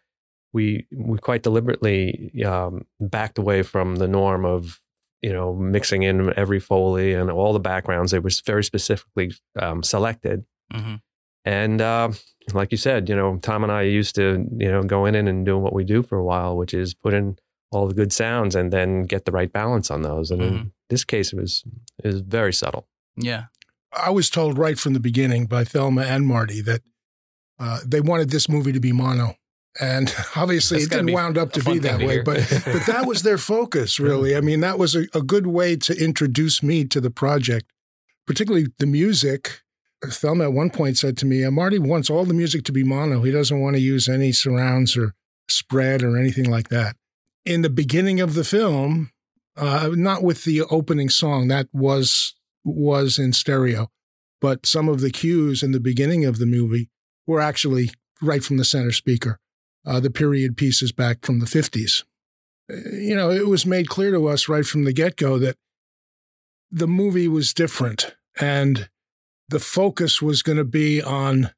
D: we we quite deliberately um, backed away from the norm of you know mixing in every foley and all the backgrounds. It was very specifically um, selected.
A: Mhm.
D: And uh, like you said, you know, Tom and I used to, you know, go in and do what we do for a while, which is put in all the good sounds and then get the right balance on those. And in this case, it was it was very subtle.
A: Yeah.
C: I was told right from the beginning by Thelma and Marty that uh, they wanted this movie to be mono. And <laughs> obviously,
A: That's
C: it didn't
A: be
C: wound up to be that
A: to
C: way. But <laughs> but that was their focus, really. I mean, that was a, a good way to introduce me to the project, particularly the music. Thelma at one point said to me, "Uh, Marty wants all the music to be mono. He doesn't want to use any surrounds or spread or anything like that. In the beginning of the film, uh, not with the opening song, that was was in stereo, but some of the cues in the beginning of the movie were actually right from the center speaker. Uh, the period pieces back from the 50s. Uh, You know, it was made clear to us right from the get go that the movie was different and the focus was going to be on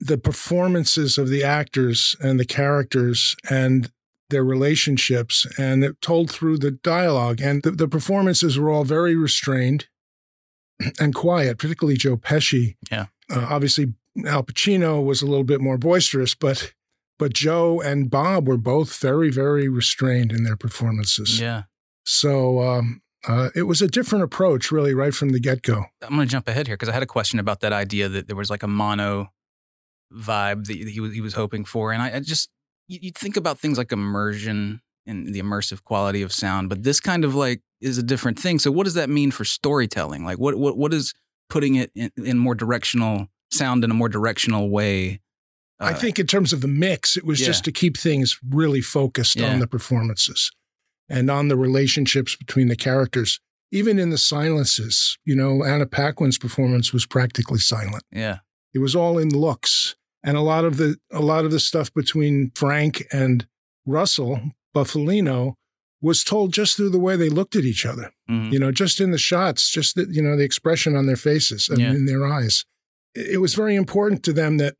C: the performances of the actors and the characters and their relationships and it told through the dialogue and the, the performances were all very restrained and quiet particularly joe pesci
A: Yeah.
C: uh, obviously al pacino was a little bit more boisterous but but joe and bob were both very very restrained in their performances
A: Yeah.
C: so um, uh, it was a different approach really right from the get-go
A: I'm going to jump ahead here because I had a question about that idea that there was like a mono vibe that he was, he was hoping for. And I, I just, you, think about things like immersion and the immersive quality of sound, but this kind of like is a different thing. So what does that mean for storytelling? Like what, what, what is putting it in, in more directional sound in a more directional way?
C: I
A: Uh,
C: think in terms of the mix, it was
A: yeah.
C: just to keep things really focused
A: Yeah.
C: on the performances and on the relationships between the characters. Even in the silences, you know, Anna Paquin's performance was practically silent.
A: Yeah.
C: It was all in looks, and a lot of the a lot of the stuff between Frank and Russell Buffalino was told just through the way they looked at each other.
A: Mhm.
C: You know, just in the shots, just the, you know the expression on their faces and
A: Yeah.
C: in their eyes. It was very important to them that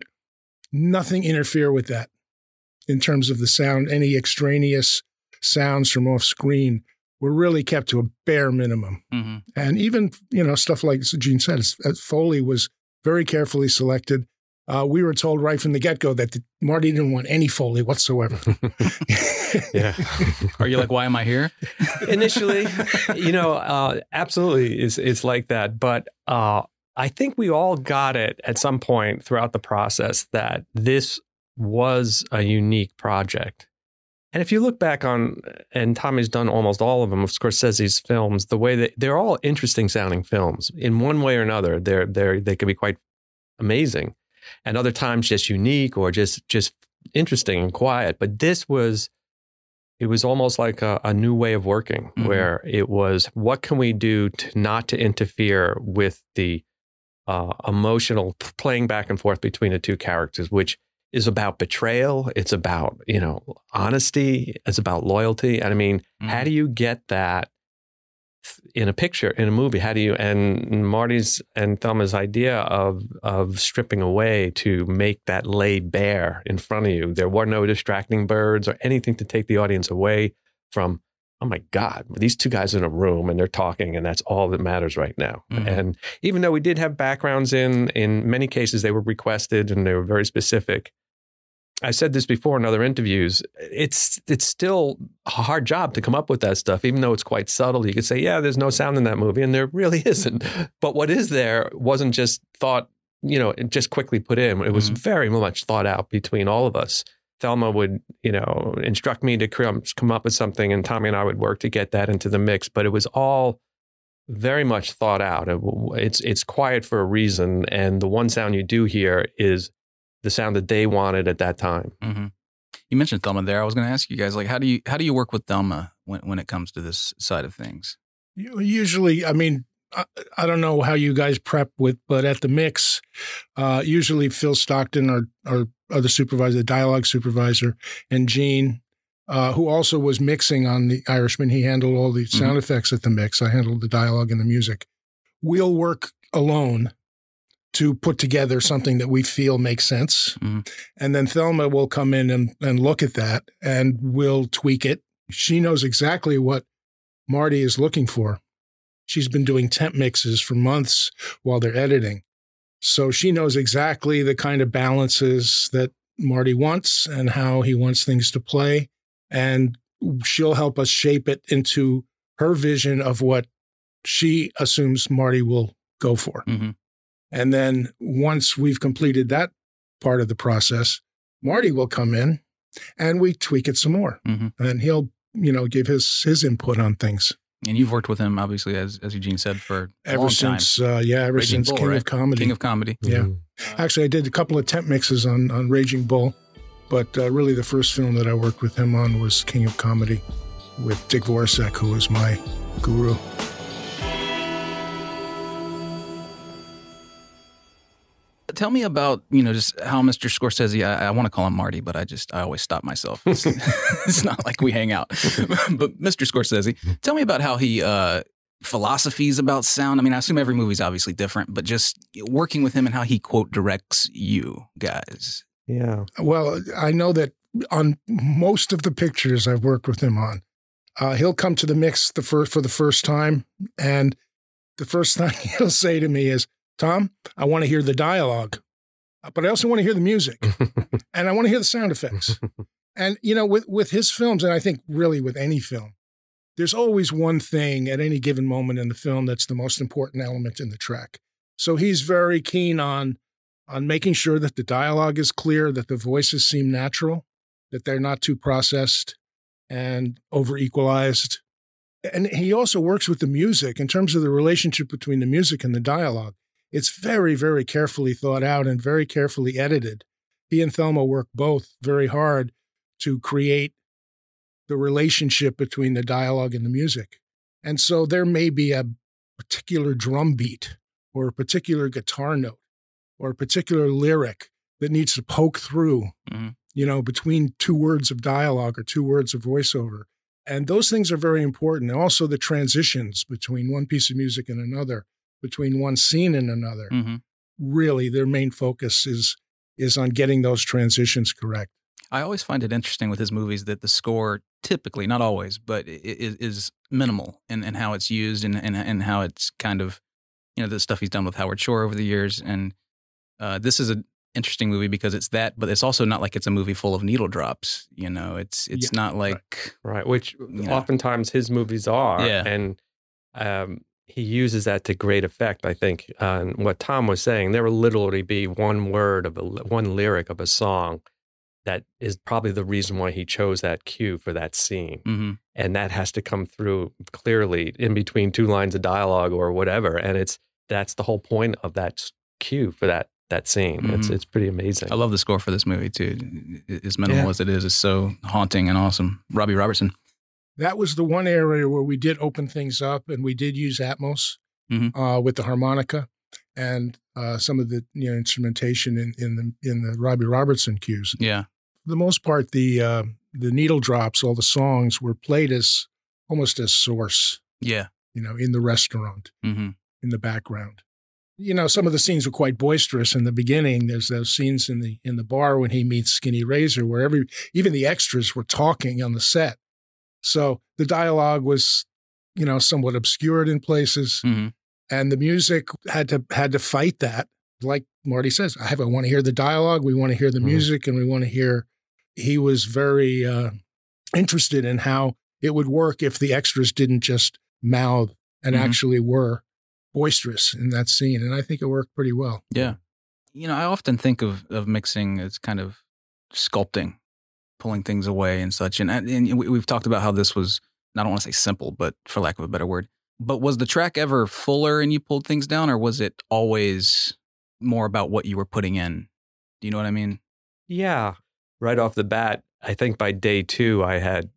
C: nothing interfere with that in terms of the sound. Any extraneous sounds from off screen were really kept to a bare minimum.
A: Mhm.
C: And even, you know, stuff like Gene said, it's- uh, Foley was very carefully selected. Uh, we were told right from the get go that the, Marty didn't want any Foley whatsoever. <laughs> <laughs>
D: Yeah.
A: Are you like, why am I here? <laughs>
D: Initially, you know, uh, absolutely, it's it's like that. But uh, I think we all got it at some point throughout the process that this was a unique project. And if you look back on, and Tommy's done almost all of them of Scorsese's films, the way that they're all interesting sounding films in one way or another. They're they're they can be quite amazing, and other times just unique or just just interesting and quiet. But this was it was almost like a, a new way of working
A: Mhm.
D: where it was what can we do to not to interfere with the uh, emotional playing back and forth between the two characters which is about betrayal it's about you know honesty it's about loyalty and i mean how
A: Mhm.
D: do you get that in a picture in a movie how do you and marty's and thelma's idea of of stripping away to make that lay bare in front of you there were no distracting birds or anything to take the audience away from oh my god these two guys in a room and they're talking and that's all that matters right now mm-hmm. and even though we did have backgrounds in in many cases they were requested and they were very specific I said this before in other interviews. It's it's still a hard job to come up with that stuff, even though it's quite subtle. You could say, yeah, there's no sound in that movie, and there really <laughs> isn't. But what is there wasn't just thought, you know, just quickly put in. It was mm-hmm. very much thought out between all of us. Thelma would, you know, instruct me to come up with something, and Tommy and I would work to get that into the mix. But it was all very much thought out. It's it's quiet for a reason, and the one sound you do hear is the sound that they wanted at that time.
A: Mm-hmm. You mentioned Thelma there. I was going to ask you guys, like, how do you how do you work with Thelma when when it comes to this side of things?
C: Usually, I mean, I, I don't know how you guys prep with, but at the mix, uh, usually Phil Stockton, our our other supervisor, the dialogue supervisor, and Gene, uh, who also was mixing on the Irishman. He handled all the sound mm-hmm. effects at the mix. I handled the dialogue and the music. We'll work alone to put together something that we feel makes sense. Mm-hmm. And then Thelma will come in and, and look at that and we'll tweak it. She knows exactly what Marty is looking for. She's been doing temp mixes for months while they're editing. So she knows exactly the kind of balances that Marty wants and how he wants things to play. And she'll help us shape it into her vision of what she assumes Marty will go for. Mm-hmm. And then once we've completed that part of the process, Marty will come in and we tweak it some more. Mm-hmm. And he'll, you know, give his his input on things.
A: And you've worked with him, obviously, as as Eugene said, for
C: ever since, uh, yeah, ever Raging since Bull, King right? of Comedy.
A: King of Comedy.
C: Yeah. Mm-hmm. Actually, I did a couple of temp mixes on on Raging Bull, but uh, really the first film that I worked with him on was King of Comedy, with Dick Vorisek, who was my guru.
A: Tell me about you know just how Mr. Scorsese. I, I want to call him Marty, but I just I always stop myself. It's, <laughs> it's not like we hang out. <laughs> but Mr. Scorsese, tell me about how he uh, philosophies about sound. I mean, I assume every movie's obviously different, but just working with him and how he quote directs you guys.
D: Yeah.
C: Well, I know that on most of the pictures I've worked with him on, uh, he'll come to the mix the first for the first time, and the first <laughs> thing he'll say to me is, Tom, I want to hear the dialogue, uh, but I also want to hear the music <laughs> and I want to hear the sound effects. and, you know, with, with his films, and I think really with any film, there's always one thing at any given moment in the film that's the most important element in the track. So he's very keen on on making sure that the dialogue is clear, that the voices seem natural, that they're not too processed and over equalized. And he also works with the music in terms of the relationship between the music and the dialogue. It's very, very carefully thought out and very carefully edited. He and Thelma work both very hard to create the relationship between the dialogue and the music. And so there may be a particular drum beat or a particular guitar note or a particular lyric that needs to poke through, mm-hmm. you know, between two words of dialogue or two words of voiceover. And those things are very important. And also the transitions between one piece of music and another between one scene and another. Mm-hmm. Really, their main focus is is on getting those transitions correct.
A: I always find it interesting with his movies that the score typically, not always, but is, is minimal in, in how it's used and, and, and how it's kind of, you know, the stuff he's done with Howard Shore over the years. And uh, this is an interesting movie because it's that, but it's also not like it's a movie full of needle drops. You know, it's it's yeah, not like
D: right, right. which oftentimes know. his movies are.
A: Yeah.
D: and um, he uses that to great effect. I think. Uh, and what Tom was saying, there will literally be one word of a, one lyric of a song that is probably the reason why he chose that cue for that scene, mm-hmm. and that has to come through clearly in between two lines of dialogue or whatever. And it's that's the whole point of that cue for that that scene. Mm-hmm. It's it's pretty amazing.
A: I love the score for this movie too. As minimal yeah. as it is, it's so haunting and awesome. Robbie Robertson
C: that was the one area where we did open things up and we did use Atmos mm-hmm. uh, with the harmonica and uh, some of the you know, instrumentation in, in the in the Robbie Robertson cues.
A: Yeah,
C: for the most part, the uh, the needle drops, all the songs were played as almost as source.
A: Yeah,
C: you know, in the restaurant,
A: Mm-hmm.
C: in the background. You know, some of the scenes were quite boisterous in the beginning. There's those scenes in the in the bar when he meets Skinny Razor, where every even the extras were talking on the set. So the dialogue was, you know, somewhat obscured in places,
A: Mm-hmm.
C: and the music had to had to fight that. Like Marty says, I have I want to hear the dialogue, we want to hear the
D: Mhm.
C: music, and we want to hear. He was very uh, interested in how it would work if the extras didn't just mouth and
A: Mhm.
C: actually were boisterous in that scene, and I think it worked pretty well.
A: Yeah. You know, I often think of, of mixing as kind of sculpting, pulling things away and such. And, and we- we've talked about how this was, I don't want to say simple, but for lack of a better word. But was the track ever fuller and you pulled things down, or was it always more about what you were putting in? Do you know what I mean?
D: Yeah. Right off the bat, I think by day two, I had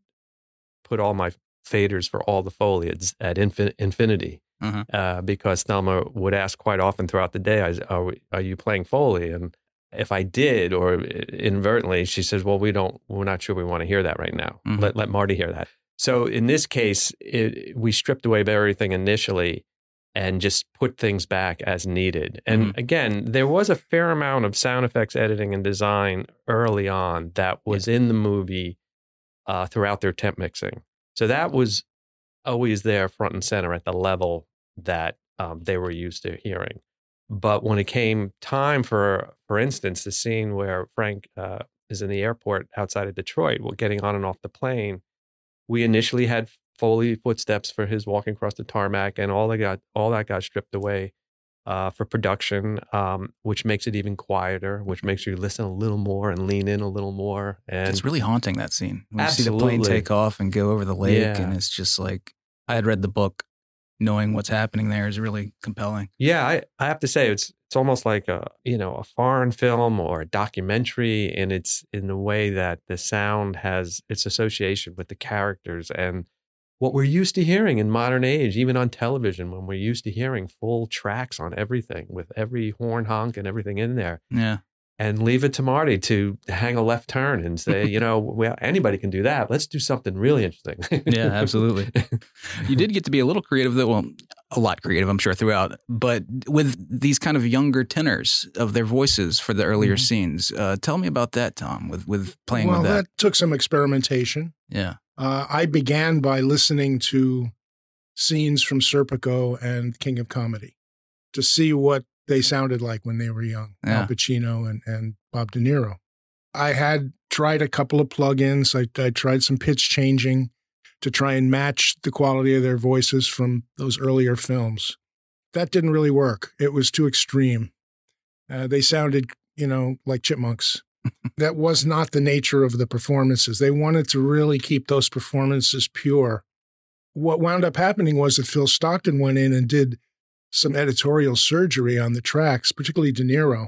D: put all my faders for all the at, at infin- infinity
A: Uh-huh.
D: uh, because Thelma would ask quite often throughout the day, are, we, are you playing Foley? And if I did, or inadvertently, she says, well, we don't, we're not sure we want to hear that right now.
A: Mhm.
D: Let, let Marty hear that. So in this case, it, we stripped away everything initially and just put things back as needed. And
A: Mhm.
D: again, there was a fair amount of sound effects editing and design early on that was in the movie uh, throughout their temp mixing. So that was always there front and center at the level that um, they were used to hearing. But when it came time for, for instance, the scene where Frank uh, is in the airport outside of Detroit, well, getting on and off the plane, we initially had Foley footsteps for his walking across the tarmac, and all that got all that got stripped away uh, for production, um, which makes it even quieter, which makes you listen a little more and lean in a little more. And
A: it's really haunting that scene. When you see the plane take off and go over the lake,
D: Yeah.
A: and it's just like I had read the book, knowing what's happening there is really compelling.
D: Yeah, I, I have to say it's it's almost like a you know a foreign film or a documentary, and it's in the way that the sound has its association with the characters and what we're used to hearing in modern age, even on television, when we're used to hearing full tracks on everything with every horn honk and everything in there.
A: Yeah.
D: And leave it to Marty to hang a left turn and say, you know, <laughs> well, anybody can do that. Let's do something really interesting. <laughs>
A: Yeah, absolutely. you did get to be a little creative, though. Well, a lot creative, I'm sure, throughout. But with these kind of younger tenors of their voices for the earlier
C: Mhm.
A: scenes, uh, tell me about that, Tom. With with playing
C: well,
A: with that.
C: took some experimentation.
A: Yeah.
C: Uh, I began by listening to scenes from Serpico and King of Comedy to see what they sounded like when they were young,
A: Yeah.
C: Al Pacino and, and Bob De Niro. I had tried a couple of plugins. I, I tried some pitch changing to try and match the quality of their voices from those earlier films. That didn't really work. It was too extreme. Uh, they sounded, you know, like chipmunks <laughs> that was not the nature of the performances. They wanted to really keep those performances pure. What wound up happening was that Phil Stockton went in and did some editorial surgery on the tracks, particularly De Niro,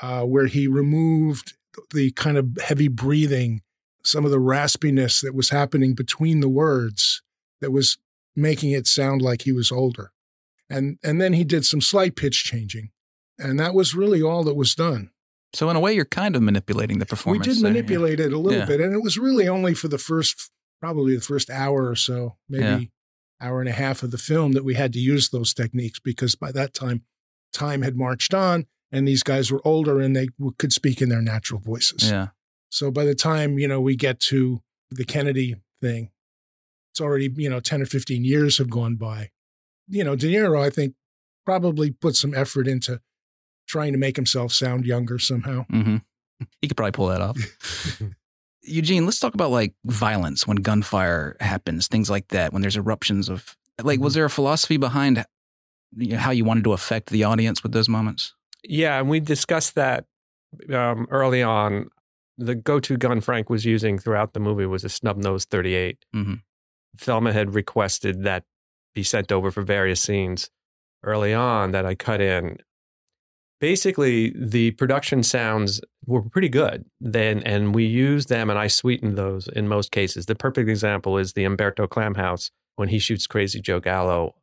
C: uh, where he removed the kind of heavy breathing, some of the raspiness that was happening between the words that was making it sound like he was older. And, and then he did some slight pitch changing. And that was really all that was done.
A: So in a way, you're kind of manipulating the performance.
C: We did
A: there, yeah.
C: manipulate it a little
A: Yeah.
C: bit, and it was really only for the first, probably the first hour or so, maybe
A: Yeah.
C: Hour and a half of the film that we had to use those techniques because by that time, time had marched on, and these guys were older and they w- could speak in their natural voices.
A: Yeah.
C: So by the time you know we get to the Kennedy thing, it's already you know ten or fifteen years have gone by. You know, De Niro, I think, probably put some effort into trying to make himself sound younger somehow.
A: hmm <laughs> He could probably pull that off. <laughs> Eugene, let's talk about like violence when gunfire happens, things like that. When there's eruptions of like, was there a philosophy behind you know, how you wanted to affect the audience with those moments?
D: Yeah, and we discussed that um, early on. The go-to gun Frank was using throughout the movie was a snub nose 38.
A: Mhm.
D: Thelma had requested that be sent over for various scenes early on that I cut in. Basically, the production sounds were pretty good then, and we used them, and I sweetened those in most cases. The perfect example is the Umberto Clamhouse when he shoots Crazy Joe Gallo.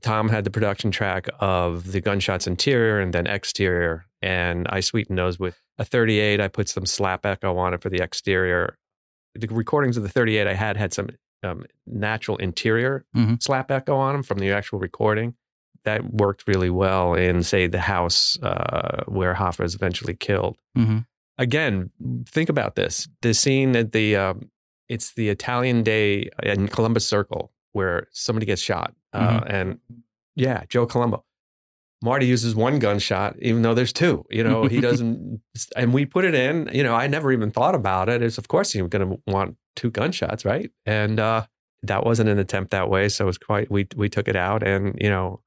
D: Tom had the production track of the gunshots interior and then exterior, and I sweetened those with a 38. I put some slap echo on it for the exterior. The recordings of the 38 I had had some um, natural interior
A: Mhm.
D: slap echo on them from the actual recording. That worked really well in, say, the house uh, where Hoffa is eventually killed.
A: Mm-hmm.
D: Again, think about this: the scene at the um, it's the Italian Day in Columbus Circle where somebody gets shot, uh, and yeah, Joe Colombo. Marty uses one gunshot, even though there's two. You know, he <laughs> doesn't, and we put it in. You know, I never even thought about it. It's of course you're going to want two gunshots, right? And uh, that wasn't an attempt that way, so it was quite. We we took it out, and you know,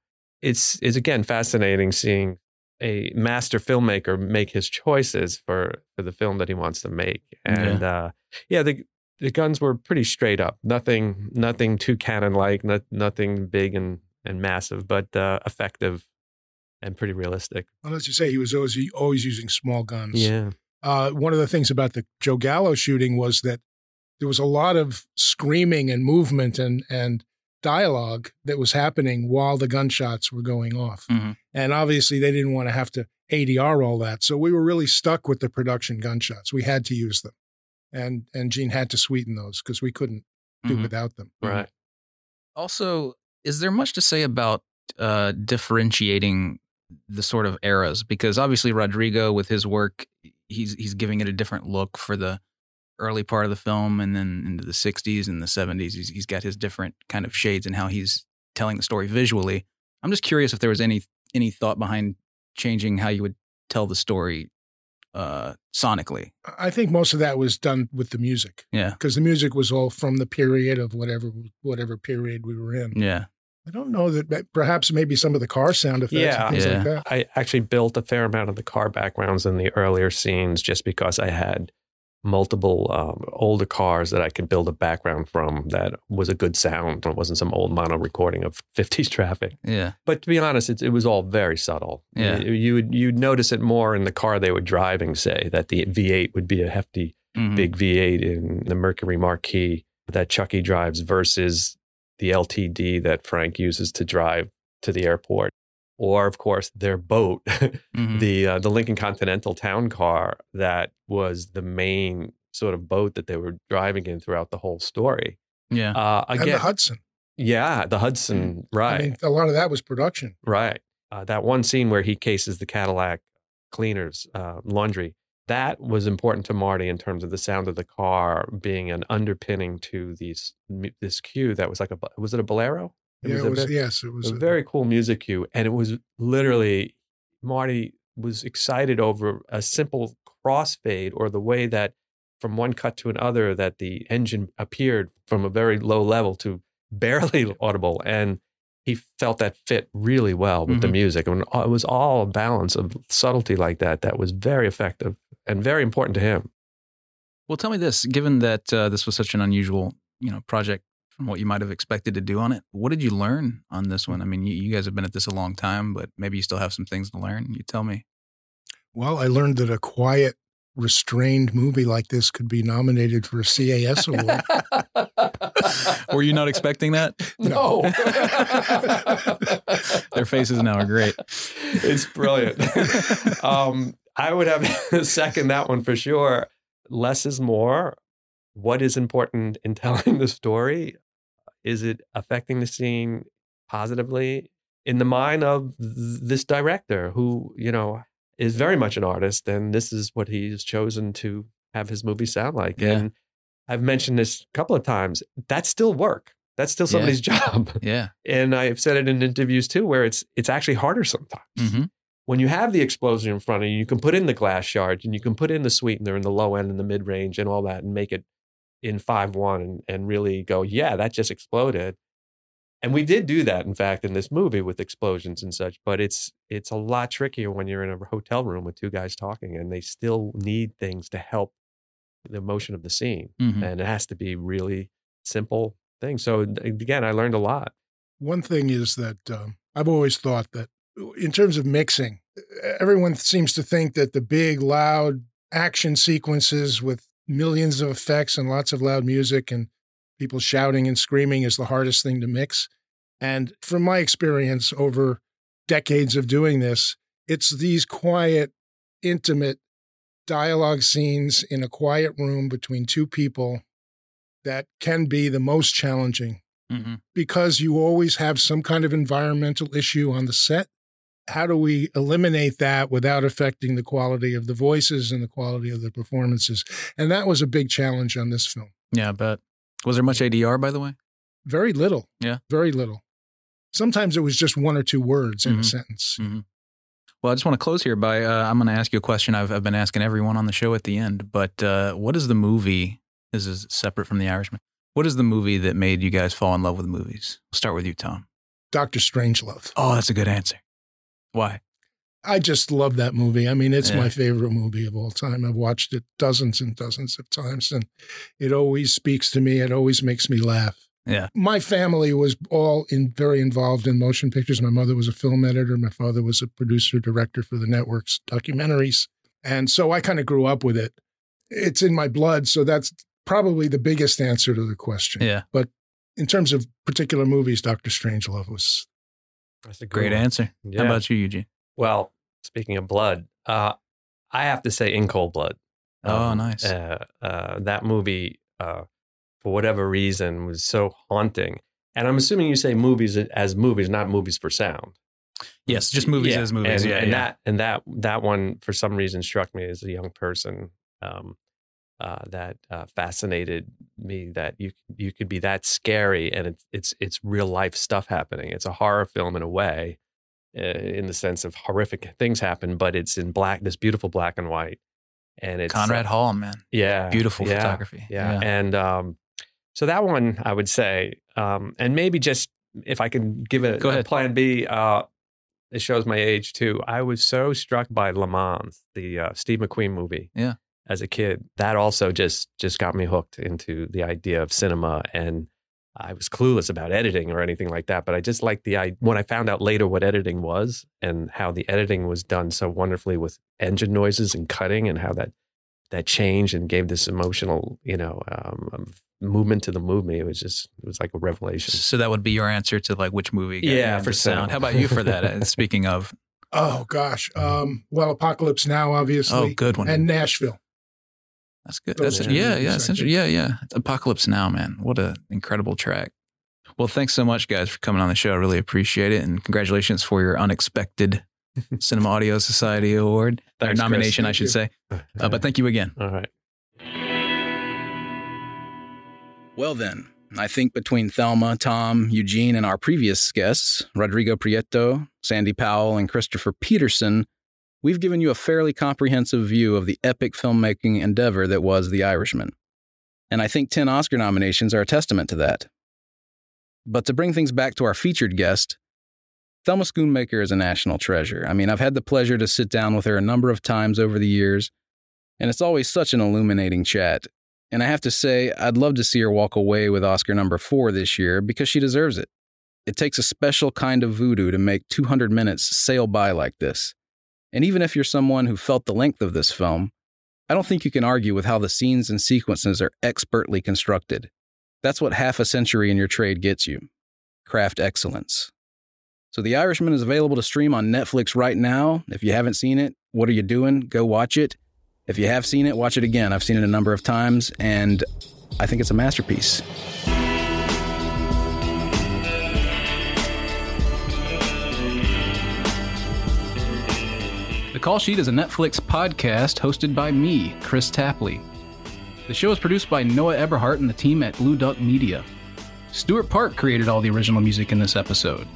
D: it's it's again fascinating seeing a master filmmaker make his choices for for the film that he wants to make, and yeah, uh, yeah the the guns were pretty straight up, nothing nothing too canon like, not, nothing big and and massive, but uh, effective and pretty realistic.
C: Well, as you say, he was always always using small guns.
D: Yeah.
C: Uh, one of the things about the Joe Gallo shooting was that there was a lot of screaming and movement and and dialogue that was happening while the gunshots were going off.
A: Mm-hmm.
C: And obviously, they didn't want to have to ADR all that, so we were really stuck with the production gunshots. We had to use them, and and Gene had to sweeten those because we couldn't do
A: Mhm.
C: without them.
D: Right.
A: Also, is there much to say about uh, differentiating the sort of eras? Because obviously, Rodrigo, with his work, he's he's giving it a different look for the early part of the film, and then into the '60s and the '70s, he's he's got his different kind of shades and how he's telling the story visually. I'm just curious if there was any any thought behind changing how you would tell the story uh, sonically.
C: I think most of that was done with the music
A: Yeah,
C: because the music was all from the period of whatever whatever period we were in.
A: yeah,
C: I don't know that, that perhaps maybe some of the car sound effects
D: Yeah.
C: and things
A: Yeah.
C: like that.
D: I actually built a fair amount of the car backgrounds in the earlier scenes just because I had multiple um, older cars that I could build a background from that was a good sound. It wasn't some old mono recording of <laughs> 50s traffic.
A: yeah,
D: But to be honest, it, it was all very subtle.
A: Yeah.
D: You, you would you'd notice it more in the car they were driving, say, that the V8 would be a hefty
A: Mhm.
D: big V8 in the Mercury Marquis that Chucky drives versus the LTD that Frank uses to drive to the airport. Or, of course, their boat, <laughs>
A: Mhm.
D: the uh, the Lincoln Continental town car that was the main sort of boat that they were driving in throughout the whole story.
A: yeah,
D: Uh,
C: and the
D: again,
C: Hudson.
D: yeah, the Hudson, right?
C: I mean, a lot of that was production.
D: Right. Uh, that one scene where he cases the Cadillac cleaners, uh, laundry, that was important to Marty in terms of the sound of the car being an underpinning to these this cue that was like a was it a bolero?
C: Yeah,
D: a
C: it was.
D: ve-
C: yes, it was. a-
D: very cool music cue, and it was literally Marty was excited over a simple crossfade or the way that from one cut to another that the engine appeared from a very low level to barely <laughs> audible and he felt that fit really well with the
A: Mhm.
D: music and it was all a balance of subtlety like that that was very effective and very important to him
A: Well, tell me this: given that uh, this was such an unusual, you know, project from what you might have expected to do on it, what did you learn on this one? I mean, you, you guys have been at this a long time, but maybe you still have some things to learn. You tell me.
C: well, I learned that a quiet, restrained movie like this could be nominated for a CAS award. <laughs>
A: Were you not expecting that? <laughs>
C: No. <laughs>
A: Their faces now are great.
D: it's brilliant. um, I would have second that one for sure. Less is more. What is important in telling the story? Is it affecting the scene positively in the mind of this director who, you know, is very much an artist and this is what he's chosen to have his movie sound like.
A: Yeah.
D: And I've mentioned this a couple of times. That's still work. That's still
A: Yeah.
D: somebody's <laughs> job.
A: Yeah.
D: And I've said it in interviews too, where it's it's actually harder sometimes.
A: hmm
D: When you have the explosion in front of you, you can put in the glass shards and you can put in the sweetener in the low end and the mid range and all that and make it in five one and, and really go, yeah, that just exploded. And we did do that, in fact, in this movie with explosions and such. But it's it's a lot trickier when you're in a hotel room with two guys talking and they still need things to help the emotion of the scene.
A: hmm
D: And it has to be really simple things. So again, I learned a lot.
C: One thing is that um, I've always thought that in terms of mixing, everyone seems to think that the big, loud action sequences with millions of effects and lots of loud music and people shouting and screaming is the hardest thing to mix. And from my experience over decades of doing this, it's these quiet, intimate dialogue scenes in a quiet room between two people that can be the most challenging
A: Mm-hmm.
C: because you always have some kind of environmental issue on the set. How do we eliminate that without affecting the quality of the voices and the quality of the performances? And that was a big challenge on this film.
A: Yeah, I bet. Was there much ADR, by the way?
C: Very little.
A: Yeah.
C: Very little. Sometimes it was just one or two words in a
A: Mhm.
C: sentence.
A: Well, I just want to close here by uh, I'm going to ask you a question I've, I've been asking everyone on the show at the end. But uh, what is the movie? This is separate from The Irishman. What is the movie that made you guys fall in love with movies? We'll start with you, Tom.
C: Dr. Strangelove.
A: Oh, that's a good answer. Why?
C: I just love that movie. I mean, it's
A: Yeah.
C: my favorite movie of all time. I've watched it dozens and dozens of times, and it always speaks to me. It always makes me laugh.
A: Yeah.
C: My family was all in very involved in motion pictures. My mother was a film editor. My father was a producer director for the network's documentaries, and so I kind of grew up with it. It's in my blood, so that's probably the biggest answer to the question.
A: Yeah.
C: But in terms of particular movies, Doctor Strangelove was
D: That's a
A: Great
D: one.
A: answer.
D: Yeah.
A: How about you, Eugene?
D: Well, speaking of blood, uh, I have to say In Cold Blood.
A: Oh, nice.
D: Uh, uh, that movie, uh, for whatever reason, was so haunting. And I'm assuming you say movies as movies, not movies for sound.
A: Yes, just movies
D: Yeah,
A: as movies.
D: And,
A: yeah,
D: and
A: yeah.
D: that and that that one for some reason struck me as a young person. Um, uh, that uh, fascinated me that you you could be that scary and it's it's it's real life stuff happening. It's a horror film in a way, uh, in the sense of horrific things happen, but it's in black, this beautiful black and white, and it's
A: Conrad Hall, man.
D: yeah,
A: Beautiful
D: yeah,
A: photography.
D: yeah. And um, so that one, I would say, um, and maybe just if I can give a,
A: Go
D: a
A: ahead.
D: plan B, uh, it shows my age too. I was so struck by Le Mans, the uh, Steve McQueen movie.
A: Yeah.
D: As a kid, that also just just got me hooked into the idea of cinema, and I was clueless about editing or anything like that. But I just liked the I when I found out later what editing was and how the editing was done so wonderfully with engine noises and cutting, and how that that changed and gave this emotional, you know, um, um, movement to the movie. It was just, it was like a revelation.
A: So that would be your answer to like which movie? got
D: Yeah, for sound.
A: How about you for that? Uh, <laughs> Speaking of,
C: oh gosh. Um, well, Apocalypse Now, obviously,
A: oh, good one.
C: and Nashville.
A: That's good. That's
C: are
A: yeah,
C: the
A: yeah, essentially, yeah, yeah. It's Apocalypse Now, man. What an incredible track. Well, thanks so much, guys, for coming on the show. I really appreciate it, and congratulations for your unexpected <laughs> Cinema Audio Society Award or
D: Thanks, Kris.
A: nomination, I should
C: you.
A: say. <laughs> Uh, but thank you again.
D: all right.
A: Well, then, I think between Thelma, Tom, Eugene, and our previous guests, Rodrigo Prieto, Sandy Powell, and Christopher Peterson, we've given you a fairly comprehensive view of the epic filmmaking endeavor that was The Irishman. And I think 10 Oscar nominations are a testament to that. But to bring things back to our featured guest, Thelma Schoonmaker is a national treasure. I mean, I've had the pleasure to sit down with her a number of times over the years, and it's always such an illuminating chat. And I have to say, I'd love to see her walk away with Oscar number four this year because she deserves it. It takes a special kind of voodoo to make 200 minutes sail by like this. And even if you're someone who felt the length of this film, I don't think you can argue with how the scenes and sequences are expertly constructed. That's what half a century in your trade gets you craft excellence. So, The Irishman is available to stream on Netflix right now. If you haven't seen it, what are you doing? Go watch it. If you have seen it, watch it again. I've seen it a number of times, and I think it's a masterpiece. Call Sheet is a Netflix podcast hosted by me, Kris Tapley. The show is produced by Noah Eberhart and the team at Blue Duck Media. Stuart Park created all the original music in this episode.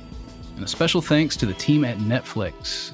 A: And a special thanks to the team at Netflix.